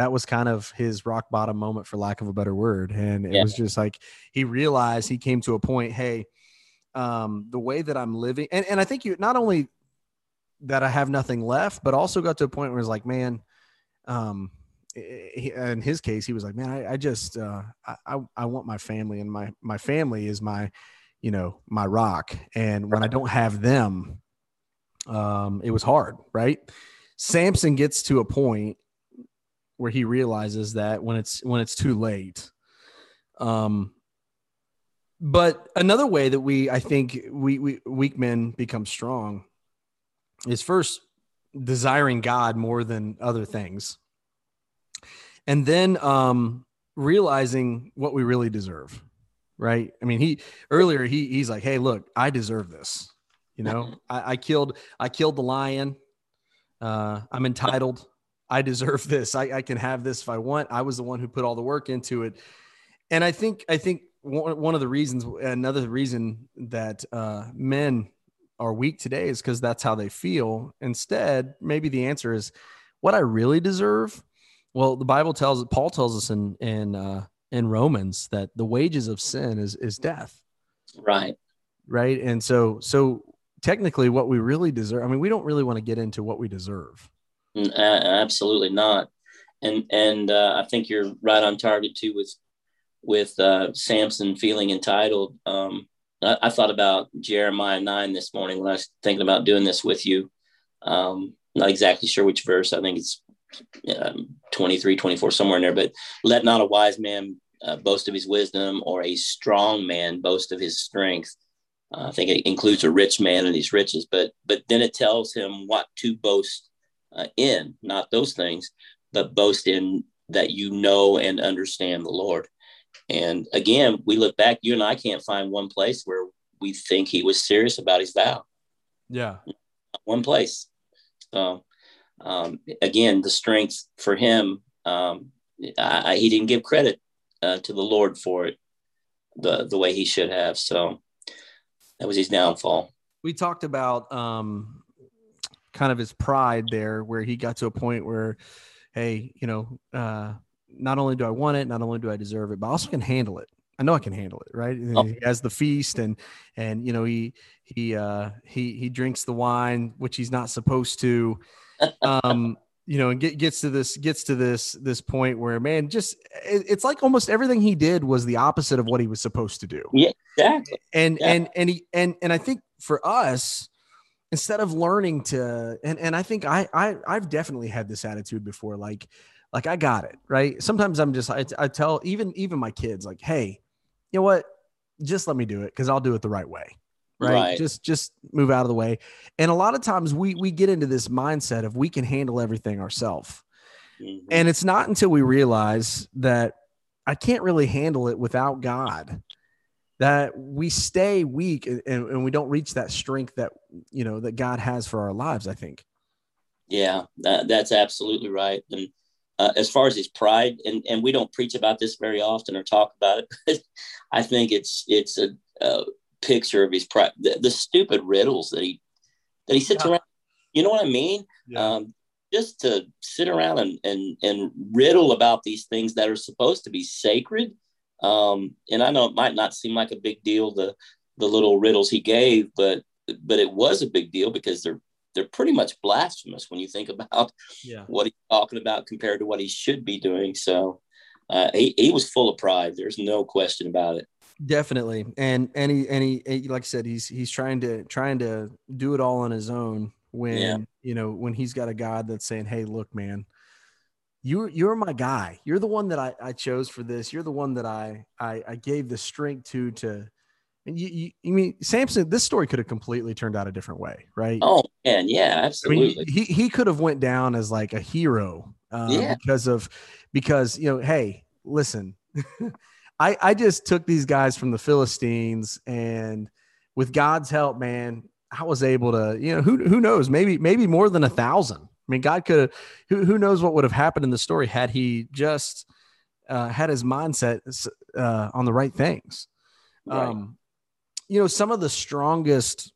that was kind of his rock bottom moment for lack of a better word and it yeah. was just like he realized he came to a point hey um, the way that i'm living and, and i think you not only that i have nothing left but also got to a point where it's like man um, in his case he was like man i, I just uh, I, I want my family and my my family is my you know my rock and when i don't have them um, it was hard right samson gets to a point where he realizes that when it's when it's too late. Um, but another way that we, I think, we, we weak men become strong is first desiring God more than other things, and then um, realizing what we really deserve. Right? I mean, he earlier he he's like, "Hey, look, I deserve this." You know, [laughs] I, I killed I killed the lion. Uh, I'm entitled. I deserve this. I, I can have this if I want. I was the one who put all the work into it. And I think, I think one, of the reasons, another reason that uh, men are weak today is because that's how they feel. Instead, maybe the answer is what I really deserve. Well, the Bible tells Paul tells us in in uh, in Romans that the wages of sin is is death. Right. Right. And so so technically, what we really deserve. I mean, we don't really want to get into what we deserve. Absolutely not. And and uh, I think you're right on target too with with uh, Samson feeling entitled. Um, I, I, thought about Jeremiah nine this morning when I was thinking about doing this with you. Um, not exactly sure which verse. I think it's um, 23, 24, somewhere in there. But let not a wise man uh, boast of his wisdom, or a strong man boast of his strength. Uh, I think it includes a rich man and his riches, but but then it tells him what to boast uh, in, not those things, but boast in that you know and understand the Lord. And again, we look back, you and I can't find one place where we think he was serious about his vow. Yeah. One place. So, um, again, the strength for him, um, I, he didn't give credit uh, to the Lord for it the, the way he should have. So that was his downfall. We talked about um, kind of his pride there, where he got to a point where, hey, you know, uh, not only do I want it, not only do I deserve it, but I also can handle it. I know I can handle it, right? Oh. He has the feast, and and you know he he uh, he he drinks the wine, which he's not supposed to. Um, [laughs] you know, and get, gets to this gets to this this point where man, just it, it's like almost everything he did was the opposite of what he was supposed to do. Yeah, exactly. And yeah. and and he and and I think for us, instead of learning to and and I think I I I've definitely had this attitude before, like like I got it right. Sometimes I'm just I, I tell even even my kids like, hey, you know what, just let me do it because I'll do it the right way right? right? Just just move out of the way. And a lot of times we we get into this mindset of we can handle everything ourselves. Mm-hmm. And it's not until we realize that I can't really handle it without God that we stay weak and, and we don't reach that strength that you know that God has for our lives, I think. Yeah, that, that's absolutely right. And uh, as far as his pride, and, and we don't preach about this very often or talk about it, [laughs] but I think it's it's a, a picture of his pride. The, the, stupid riddles that he that he sits yeah. around. You know what I mean? Yeah. Um, just to sit around and, and and riddle about these things that are supposed to be sacred. Um, and I know it might not seem like a big deal the the little riddles he gave, but but it was a big deal because they're they're pretty much blasphemous when you think about yeah. what he's talking about compared to what he should be doing. So uh, he, he was full of pride. There's no question about it. Definitely, and and he and he like I said, he's he's trying to trying to do it all on his own. When yeah. you know when he's got a God that's saying, "Hey, look, man, you're you're my guy. You're the one that I, I chose for this. You're the one that I I, I gave the strength to to." And you, you, you mean Samson? This story could have completely turned out a different way, right? Oh man, yeah, absolutely. I mean, he he could have went down as like a hero, uh, yeah. because of because you know, hey, listen. [laughs] I, I just took these guys from the Philistines and with God's help, man, I was able to, you know, who, who knows, maybe, maybe more than a thousand. I mean, God could have, who, who knows what would have happened in the story had he just uh, had his mindset uh, on the right things. Right. Um, you know, some of the strongest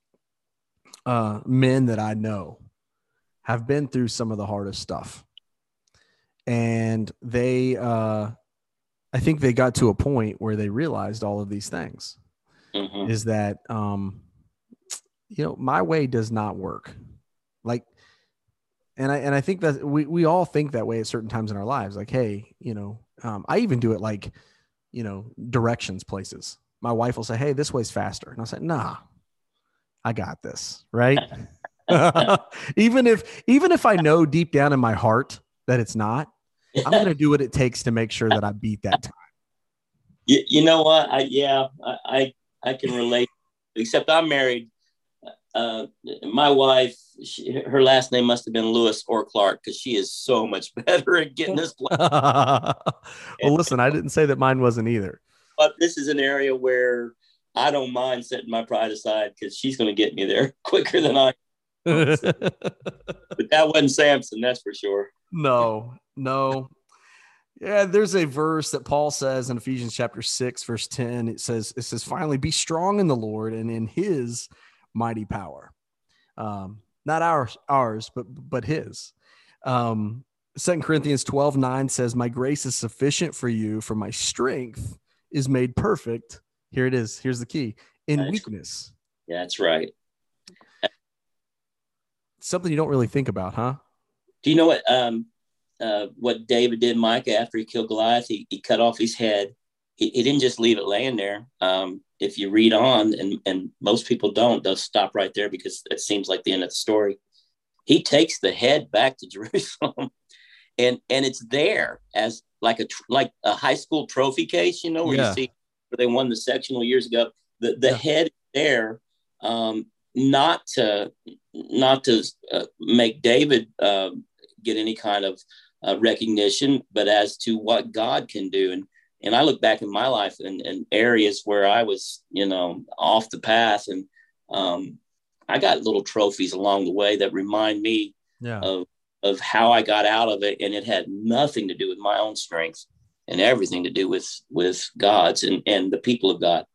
uh, men that I know have been through some of the hardest stuff. And they, uh, I think they got to a point where they realized all of these things. Mm-hmm. Is that um, you know my way does not work, like, and I and I think that we we all think that way at certain times in our lives. Like, hey, you know, um, I even do it like, you know, directions places. My wife will say, "Hey, this way's faster," and I'll say, "Nah, I got this." Right. [laughs] [laughs] even if even if I know deep down in my heart that it's not, I'm going to do what it takes to make sure that I beat that time. You, you know what? I, yeah, I, I, I can relate, except I'm married. Uh, my wife, she, her last name must have been Lewis or Clark because she is so much [laughs] better at getting this. [laughs] well, listen, I didn't say that mine wasn't either. But this is an area where I don't mind setting my pride aside because she's going to get me there [laughs] quicker than I. but that wasn't Samson, that's for sure. No, no. Yeah, there's a verse that Paul says in Ephesians chapter 6, verse 10. It says, it says, finally be strong in the Lord and in his mighty power. Um, not ours, ours, but but his. Um, Second Corinthians 12, 9 says, My grace is sufficient for you, for my strength is made perfect. Here it is. Here's the key in that's, weakness. Yeah, that's right. Something you don't really think about, huh? Do you know what um, uh, what David did, Micah, after he killed Goliath? He, he cut off his head. He, he didn't just leave it laying there. Um, if you read on, and, and most people don't, they'll stop right there because it seems like the end of the story. He takes the head back to [laughs] Jerusalem, and and it's there as like a like a high school trophy case, you know, where yeah. you see where they won the sectional years ago. The the yeah. head there, um, not to not to uh, make David uh, get any kind of uh, recognition, but as to what God can do. And and I look back in my life and, and areas where I was, you know, off the path, and um, I got little trophies along the way that remind me yeah. of of how I got out of it, and it had nothing to do with my own strength and everything to do with with God's and and the people of God.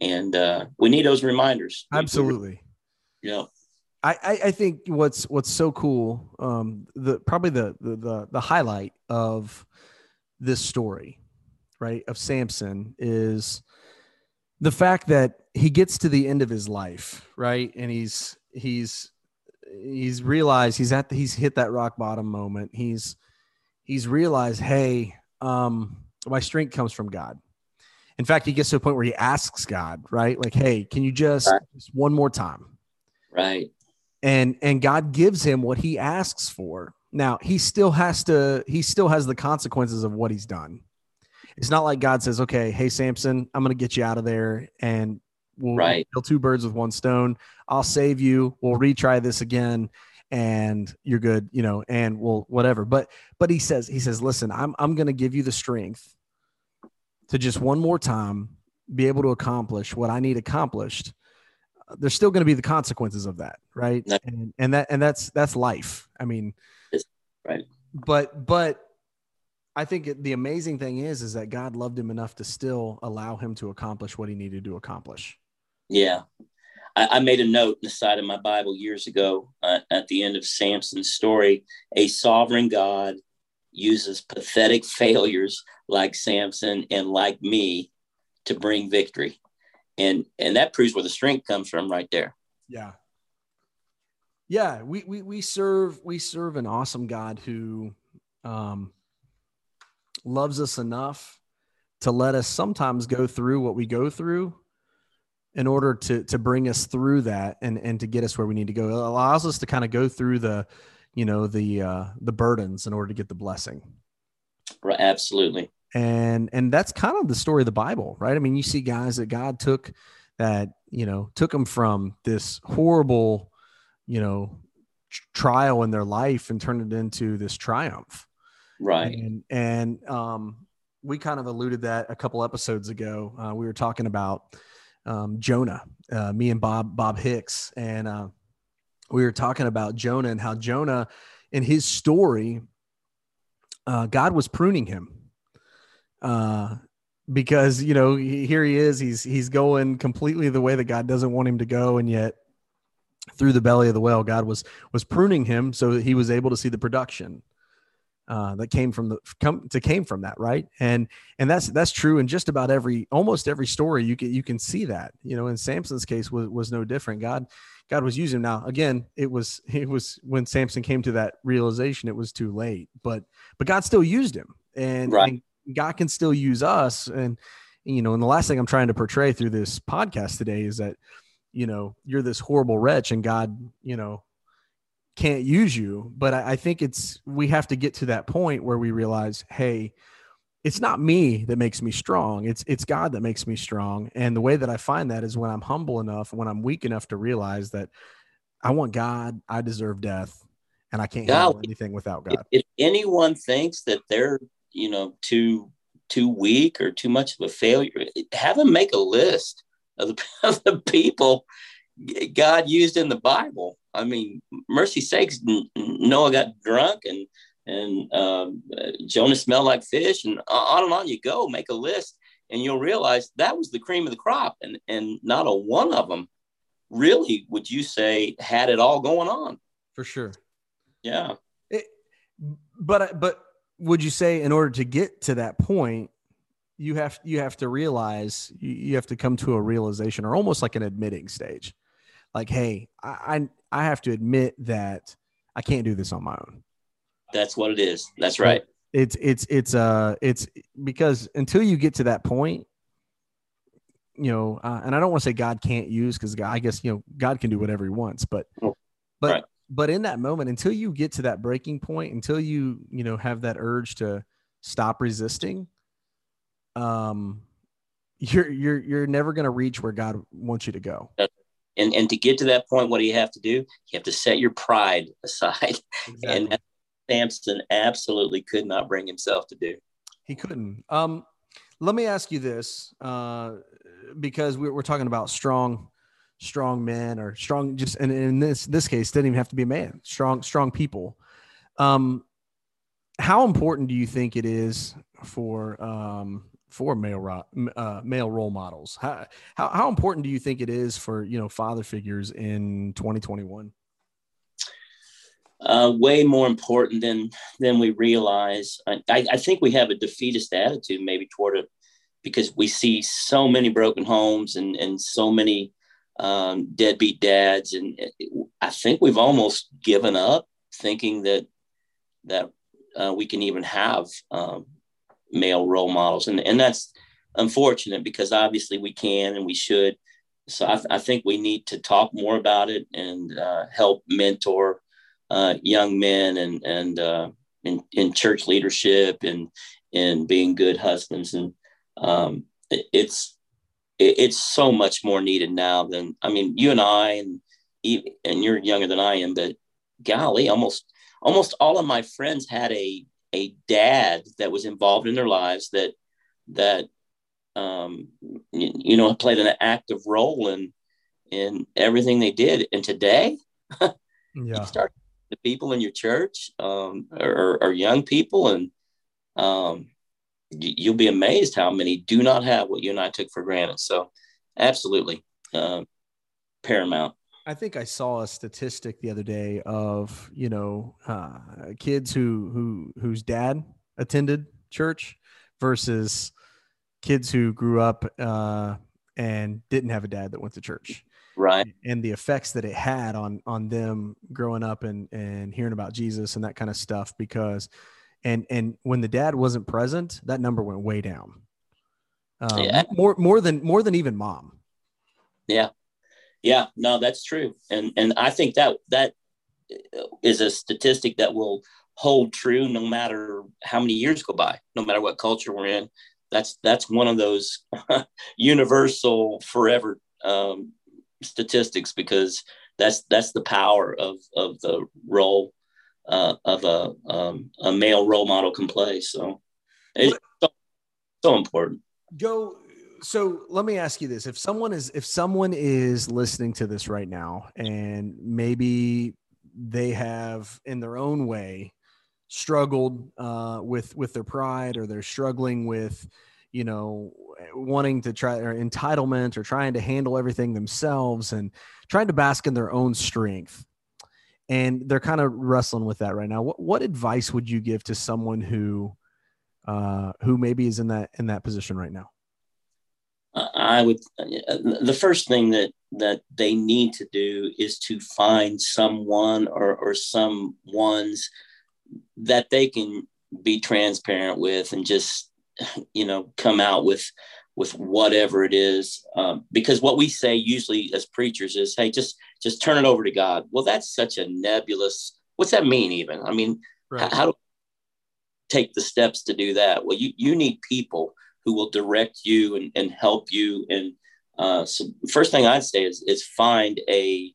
And uh, we need those reminders. Absolutely. Yeah. I, I think what's what's so cool, um, the probably the, the the the highlight of this story, right, of Samson is the fact that he gets to the end of his life, right, and he's he's he's realized he's at the, he's hit that rock bottom moment. He's he's realized, hey, um, my strength comes from God. In fact, he gets to a point where he asks God, right, like, hey, can you just, right. just one more time, right? and and God gives him what he asks for. Now he still has to he still has the consequences of what he's done. It's not like God says, "Okay, hey Samson, I'm going to get you out of there and we'll right. kill two birds with one stone. I'll save you. We'll retry this again and you're good, you know, and we'll whatever." But but he says he says, "Listen, I'm I'm going to give you the strength to just one more time be able to accomplish what I need accomplished." Uh, there's still going to be the consequences of that, right? No. And, and that and that's that's life. I mean, right. But but I think it, the amazing thing is is that God loved him enough to still allow him to accomplish what he needed to accomplish. Yeah. I, I made a note in the side of my Bible years ago uh, at the end of Samson's story. A sovereign God uses pathetic failures like Samson and like me to bring victory and and that proves where the strength comes from right there yeah yeah we we, we serve we serve an awesome god who um loves us enough to let us sometimes go through what we go through in order to to bring us through that and and to get us where we need to go. It allows us to kind of go through the you know the uh the burdens in order to get the blessing. Right absolutely. And and that's kind of the story of the bible right? I mean you see guys that god took that you know took them from this horrible you know trial in their life and turned it into this triumph right. And and um we kind of alluded that a couple episodes ago. Uh, we were talking about um, jonah uh, me and bob bob hicks. And uh, we were talking about jonah and how jonah in his story uh, god was pruning him. Uh, because you know here he is, he's he's going completely the way that God doesn't want him to go, and yet through the belly of the whale, God was was pruning him so that he was able to see the production uh, that came from the come to came from that, right? And and that's that's true in just about every almost every story you can you can see that. You know, in Samson's case was was no different. God God was using him. Now again, it was [laughs] it was when Samson came to that realization, it was too late. But but God still used him, and, right. and God can still use us. And, you know, and the last thing I'm trying to portray through this podcast today is that, you know, you're this horrible wretch and God, you know, can't use you. But I, I think it's, we have to get to that point where we realize, hey, it's not me that makes me strong. It's it's God that makes me strong. And the way that I find that is when I'm humble enough, when I'm weak enough to realize that I want God, I deserve death, and I can't handle anything without God. If, if anyone thinks that they're you know too too weak or too much of a failure have them make a list of the, [laughs] of the people god used in the bible i mean mercy sakes noah got drunk and and um, jonah smelled like fish and on and on you go make a list. And you'll realize that was the cream of the crop. And and not a one of them really would you say had it all going on. For sure. Yeah. It, but but would you say in order to get to that point you have you have to realize you, have to come to a realization or almost like an admitting stage like hey I, I i have to admit that i can't do this on my own. That's what it is. That's right. it's it's it's uh it's because until you get to that point you know uh, and i don't want to say god can't use because i guess you know god can do whatever he wants but oh, but right. but in that moment until you get to that breaking point until you you know have that urge to stop resisting um you're you're you're never going to reach where god wants you to go and and to get to that point what do you have to do? You have to set your pride [laughs] aside. Exactly. and samson absolutely could not bring himself to do. He couldn't. Um let me ask you this uh because we're, we're talking about strong strong men or strong just and in this this case didn't even have to be a man strong strong people. Um how important do you think it is for um for male uh, male role models. How, how how important do you think it is for you know father figures in 2021 uh, way more important than than we realize. I, I, think we have a defeatist attitude maybe toward it because we see so many broken homes and and so many um, deadbeat dads, and I think we've almost given up thinking that that uh, we can even have um, male role models, and and that's unfortunate because obviously we can and we should. So I, th- I think we need to talk more about it and uh, help mentor uh, young men and and uh, in, in church leadership and in being good husbands and um, it, it's it, it's so much more needed now than I mean you and I and and you're younger than I am but golly almost almost all of my friends had a a dad that was involved in their lives that that um, you, you know played an active role in in everything they did and today [laughs] yeah. you start the people in your church um, or, or young people, and um, you'll be amazed how many do not have what you and I took for granted. So, absolutely uh, paramount. I think I saw a statistic the other day of you know uh, kids who who whose dad attended church versus kids who grew up uh, and didn't have a dad that went to church. Right. And the effects that it had on on them growing up and and hearing about jesus and that kind of stuff because and and when the dad wasn't present that number went way down. Um, yeah. more more than more than even mom. Yeah yeah no that's true and and i think that that is a statistic that will hold true no matter how many years go by no matter what culture we're in that's that's one of those [laughs] universal forever um, statistics because that's that's the power of of the role uh, of a um, a male role model can play. So it's so, so important. Joe, so let me ask you this: if someone is if someone is listening to this right now, and maybe they have in their own way struggled uh, with with their pride, or they're struggling with you know, wanting to try or entitlement or trying to handle everything themselves and trying to bask in their own strength. And they're kind of wrestling with that right now. What, what advice would you give to someone who, uh, who maybe is in that, in that position right now? I would, the first thing that, that they need to do is to find someone or, or some ones that they can be transparent with and just you know come out with with whatever it is. Um, because what we say usually as preachers is hey just just turn it over to god. Well that's such a nebulous what's that mean even? I mean right. how, how do take the steps to do that? Well you you need people who will direct you and, and help you and uh, so first thing i'd say is is find a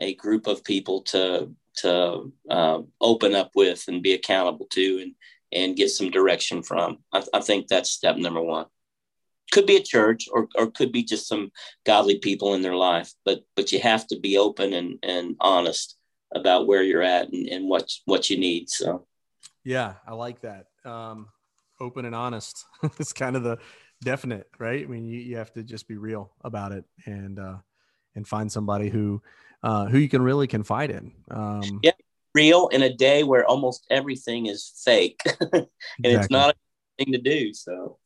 a group of people to to uh, open up with and be accountable to and and get some direction from. I, I think that's step number one. Could be a church or, or could be just some godly people in their life, but but you have to be open and, and honest about where you're at and, and what what you need. So yeah, I like that. Um, open and honest. [laughs] it's kind of the definite, right? I mean, you, you have to just be real about it and uh, and find somebody who uh, who you can really confide in. Um, yeah, real in a day where almost everything is fake [laughs] and exactly. it's not a thing to do so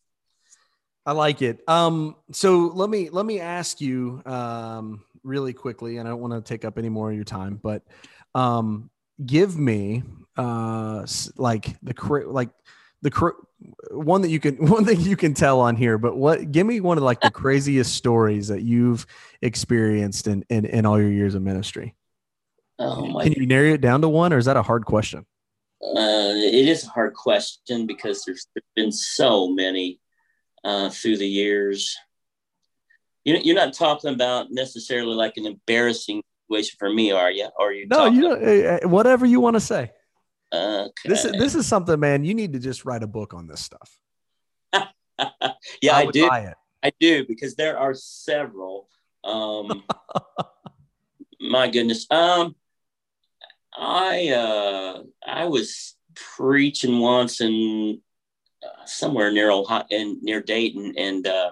i like it um so let me let me ask you um really quickly and i don't want to take up any more of your time but um give me uh like the like the one that you can [laughs] one thing you can tell on here but what give me one of like the craziest stories that you've experienced in in, in all your years of ministry Oh Can you narrow it down to one, or is that a hard question? Uh, it is a hard question because there's, there's been so many uh, through the years. You, you're not talking about necessarily like an embarrassing situation for me, are you? Or are you? No, you know, whatever you want to say. Okay. This is this is something, man. You need to just write a book on this stuff. [laughs] yeah, I, I do. I do because there are several. Um, [laughs] my goodness. Um, I uh, I was preaching once in uh, somewhere near Ohio, in, near Dayton, and uh,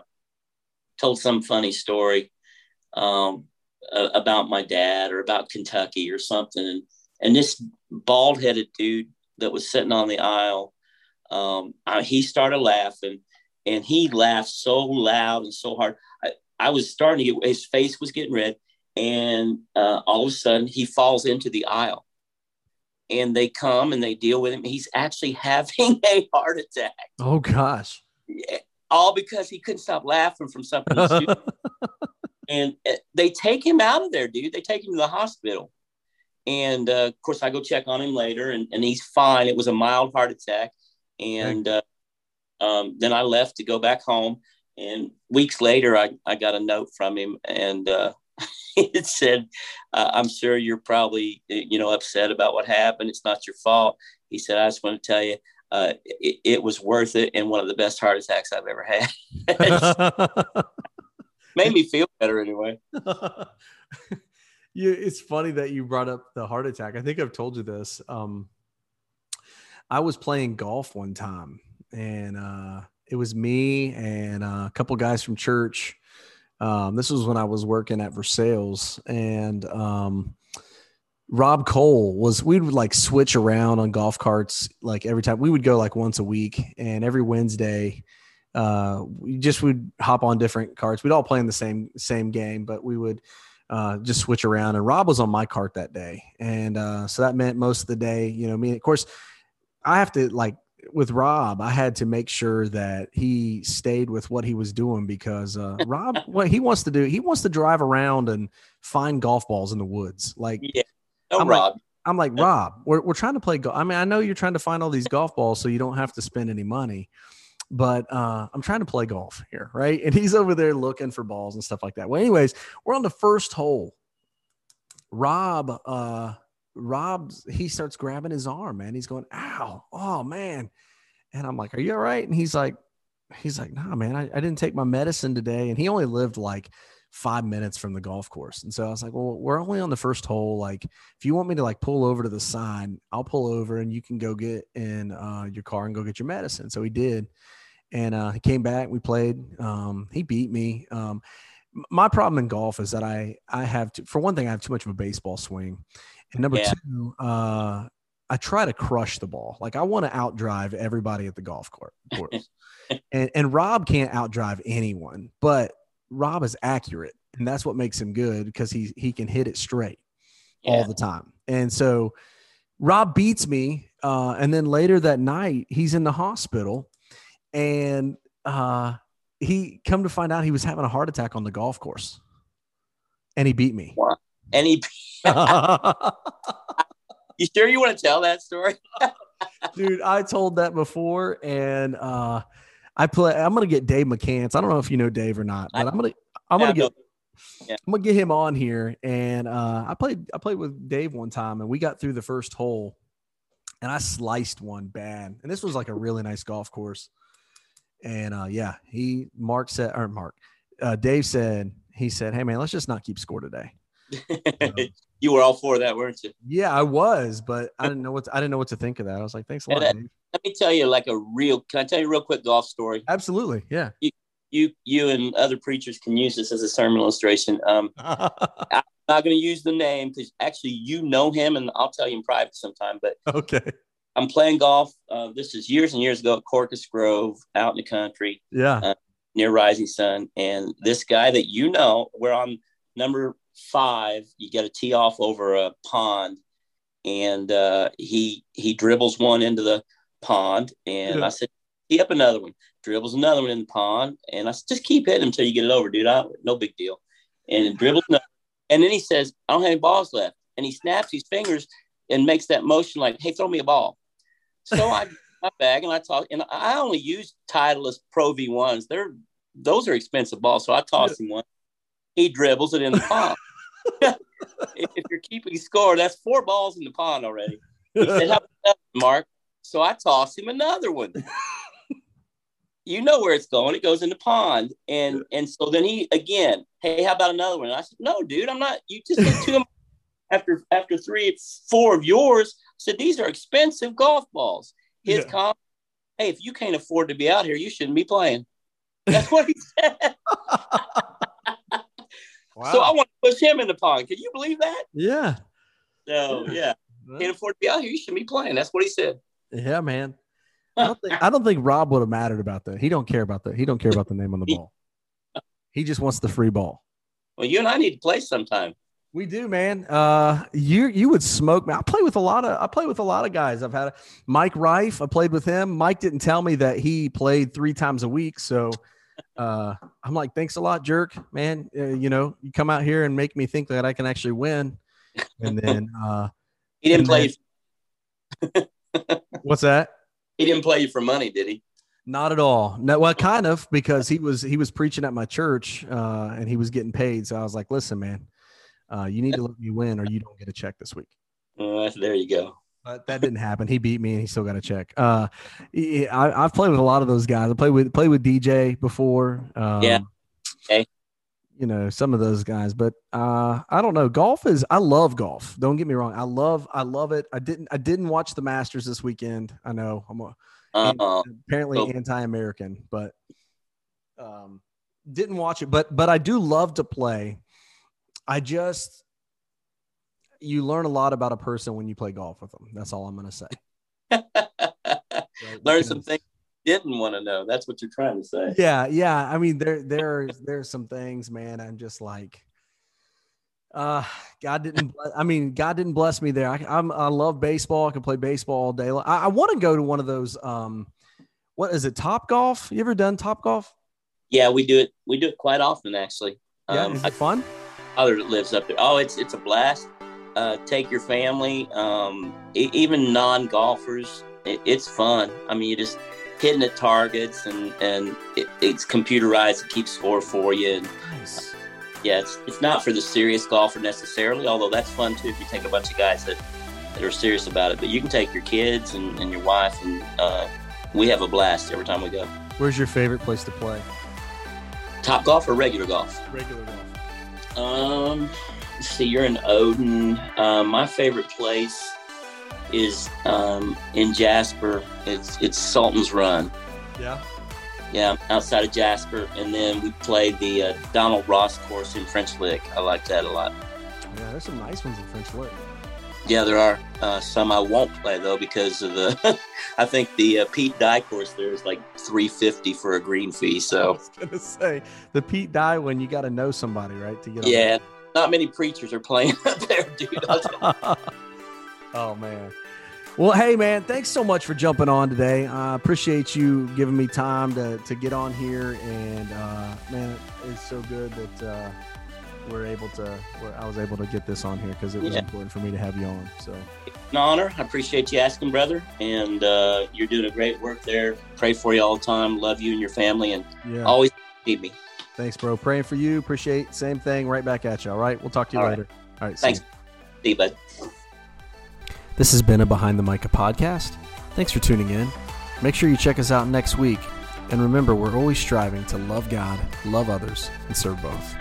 told some funny story um, uh, about my dad or about Kentucky or something. And, and this bald headed dude that was sitting on the aisle. Um, I, he started laughing and he laughed so loud and so hard. I, I was starting to get his face was getting red, and uh, all of a sudden he falls into the aisle. And they come and they deal with him. He's actually [laughs] having a heart attack. Oh gosh! All because he couldn't stop laughing from something. [laughs] and uh, they take him out of there, dude. They take him to the hospital. And uh, of course, I go check on him later, and, and he's fine. It was a mild heart attack. And uh, um, then I left to go back home. And weeks later, I, I got a note from him, and uh, [laughs] it said, uh, "I'm sure you're probably you know upset about what happened. It's not your fault." He said, "I just want to tell you." Uh, it, it, was worth it and one of the best heart attacks I've ever had. [laughs] [laughs] Made me feel better anyway. Yeah, it's funny that you brought up the heart attack. I think I've told you this. Um, I was playing golf one time and uh, it was me and uh, a couple guys from church. Um, this was when I was working at Versailles, and um, Rob Cole was. We would like switch around on golf carts like every time. We would go like once a week, and every Wednesday, uh, we just would hop on different carts. We'd all play in the same same game, but we would uh, just switch around. And Rob was on my cart that day, and uh, so that meant most of the day, you know, me. Of course, I have to like with Rob, I had to make sure that he stayed with what he was doing because uh, [laughs] Rob, what he wants to do, he wants to drive around and find golf balls in the woods. Like, yeah, no, I'm Rob. Like, I'm like, Rob, we're, we're trying to play golf. I mean, I know you're trying to find all these golf balls so you don't have to spend any money, but uh, I'm trying to play golf here, right? And he's over there looking for balls and stuff like that. Well, anyways, we're on the first hole. Rob, uh, Rob's he starts grabbing his arm, man. He's going, ow, oh man. And I'm like, Are you all right? And he's like, he's like, nah, man, I, I didn't take my medicine today. And he only lived like five minutes from the golf course. And so I was like, Well, we're only on the first hole. Like, if you want me to like pull over to the sign, I'll pull over and you can go get in uh, your car and go get your medicine. So he did. And uh, he came back, we played. Um, he beat me. Um, my problem in golf is that I I have to, for one thing I have too much of a baseball swing, and number yeah. two, uh, I try to crush the ball. Like I want to outdrive everybody at the golf court. [laughs] Course. and, and Rob can't outdrive anyone, but Rob is accurate. And that's what makes him good because he he can hit it straight yeah. all the time. And so Rob beats me. Uh, and then later that night, he's in the hospital and uh, he come to find out he was having a heart attack on the golf course. And he beat me. Wow. And he [laughs] You sure you want to tell that story? [laughs] Dude, I told that before and uh I play I'm gonna get Dave McCants. I don't know if you know Dave or not, but I, am gonna I'm gonna get yeah. I'm gonna get him on here. And uh I played I played with Dave one time and we got through the first hole and I sliced one bad. And this was like a really nice golf course. And uh yeah, he Mark said or Mark, uh Dave said, he said, Hey man, let's just not keep score today. [laughs] you were all for that, weren't you? Yeah, I was, but I didn't know what to, I didn't know what to think of that. I was like, thanks a lot. let me tell you, like a real. Can I tell you a real quick golf story? Absolutely, yeah. You, you, you, and other preachers can use this as a sermon illustration. Um, [laughs] I'm not going to use the name because actually you know him, and I'll tell you in private sometime. But okay. I'm playing golf. Uh, this is years and years ago at Corcus Grove, out in the country. Yeah. Uh, near Rising Sun, and this guy that you know, we're on number five, you got a tee off over a pond, and uh, he he dribbles one into the pond, and yeah. I said, tee up another one. Dribbles another one in the pond, and I said, just keep hitting until you get it over, dude. I, no big deal. And dribbles another, and then he says, I don't have any balls left, and he snaps his fingers and makes that motion like, hey, throw me a ball. So I my bag and I talk, and I only use Titleist Pro V ones. They're those are expensive balls, so I toss him one. He dribbles it in the pond. [laughs] [laughs] if you're keeping score, that's four balls in the pond already. He said, How about Mark? So I tossed him another one. [laughs] you know where it's going. It goes in the pond. And and so then he again, hey, how about another one? And I said, No, dude, I'm not. You just hit two of after after three, four of yours. Said, These are expensive golf balls. His yeah. comment, hey, if you can't afford to be out here, you shouldn't be playing. That's what he [laughs] said. Wow. So I want to push him in the pond. Can you believe that? Yeah. So yeah. can't afford to be out here. You shouldn't be playing. That's what he said. Yeah, man. I don't think [laughs] I don't think Rob would have mattered about that. He don't care about that. He don't care about the name on the ball. He just wants the free ball. Well, you and I need to play sometime. We do, man. Uh, you you would smoke me. I play with a lot of I play with a lot of guys. I've had a, Mike Rife. I played with him. Mike didn't tell me that he played three times a week. So uh, I'm like, thanks a lot, jerk, man. Uh, you know, you come out here and make me think that I can actually win. And then [laughs] uh, he didn't play. Then, what's that? He didn't play you for money, did he? Not at all. No, well, kind of because he was he was preaching at my church uh, and he was getting paid. So I was like, listen, man uh, you need to let me win or you don't get a check this week. Uh, there you go. But that didn't happen. He beat me and he still got a check. Uh, I, have played with a lot of those guys. I played with played with DJ before. Um, yeah. Okay. You know some of those guys, but uh, I don't know. Golf is. I love golf. Don't get me wrong. I love. I love it. I didn't. I didn't watch the Masters this weekend. I know. I'm a, uh apparently oh. anti-American, but um, didn't watch it. But but I do love to play I just you learn a lot about a person when you play golf with them. That's all I'm going to say. right? [laughs] learn some things didn't want to know. That's what you're trying to say. Yeah, yeah. I mean, there there there's some things, man. I'm just like, uh, God didn't. I mean, God didn't bless me there. I, I'm I love baseball. I can play baseball all day. I, I want to go to one of those. Um, what is it? Top golf? You ever done top golf? Yeah, we do it. We do it quite often, actually. Yeah, um, is it fun? Father that lives up there. Oh, it's it's a blast. Uh, take your family, um, even non golfers. It, it's fun. I mean, you just hitting at targets and and it, it's computerized. It keeps score for you. And, nice. uh, yeah, it's it's not for the serious golfer necessarily, although that's fun too if you take a bunch of guys that that are serious about it. But you can take your kids and, and your wife, and uh, we have a blast every time we go. Where's your favorite place to play? Top golf or regular golf? Regular golf. Um, see, you're in Odon. Uh, my favorite place is um, in Jasper. It's it's Sultan's Run. Yeah. Yeah, outside of Jasper, and then we played the uh, Donald Ross course in French Lick. I like that a lot. Yeah, there's some nice ones in French Lick. Yeah, there are uh, some I won't play though because of the. [laughs] I think the uh, Pete Dye course there is like three fifty for a green fee. So [laughs] I was gonna say the Pete Dye one, you got to know somebody, right, to get. Yeah, not many preachers are playing [laughs] up there, dude. oh man. Well, hey man, thanks so much for jumping on today. I appreciate you giving me time to to get on here, and uh, man, it's so good that. Uh, we're able to I was able to get this on here because it was yeah. important for me to have you on. So an honor. I appreciate you asking, brother, and uh, you're doing a great work there. Pray for you all the time. Love you and your family, and yeah. always need me. Thanks, bro. Praying for you. Appreciate same thing. Right back at you. All right. We'll talk to you all later. Right. All right. Thanks. See you. see you, bud. This has been a Behind the Micah podcast. Thanks for tuning in. Make sure you check us out next week. And remember, we're always striving to love God, love others, and serve both.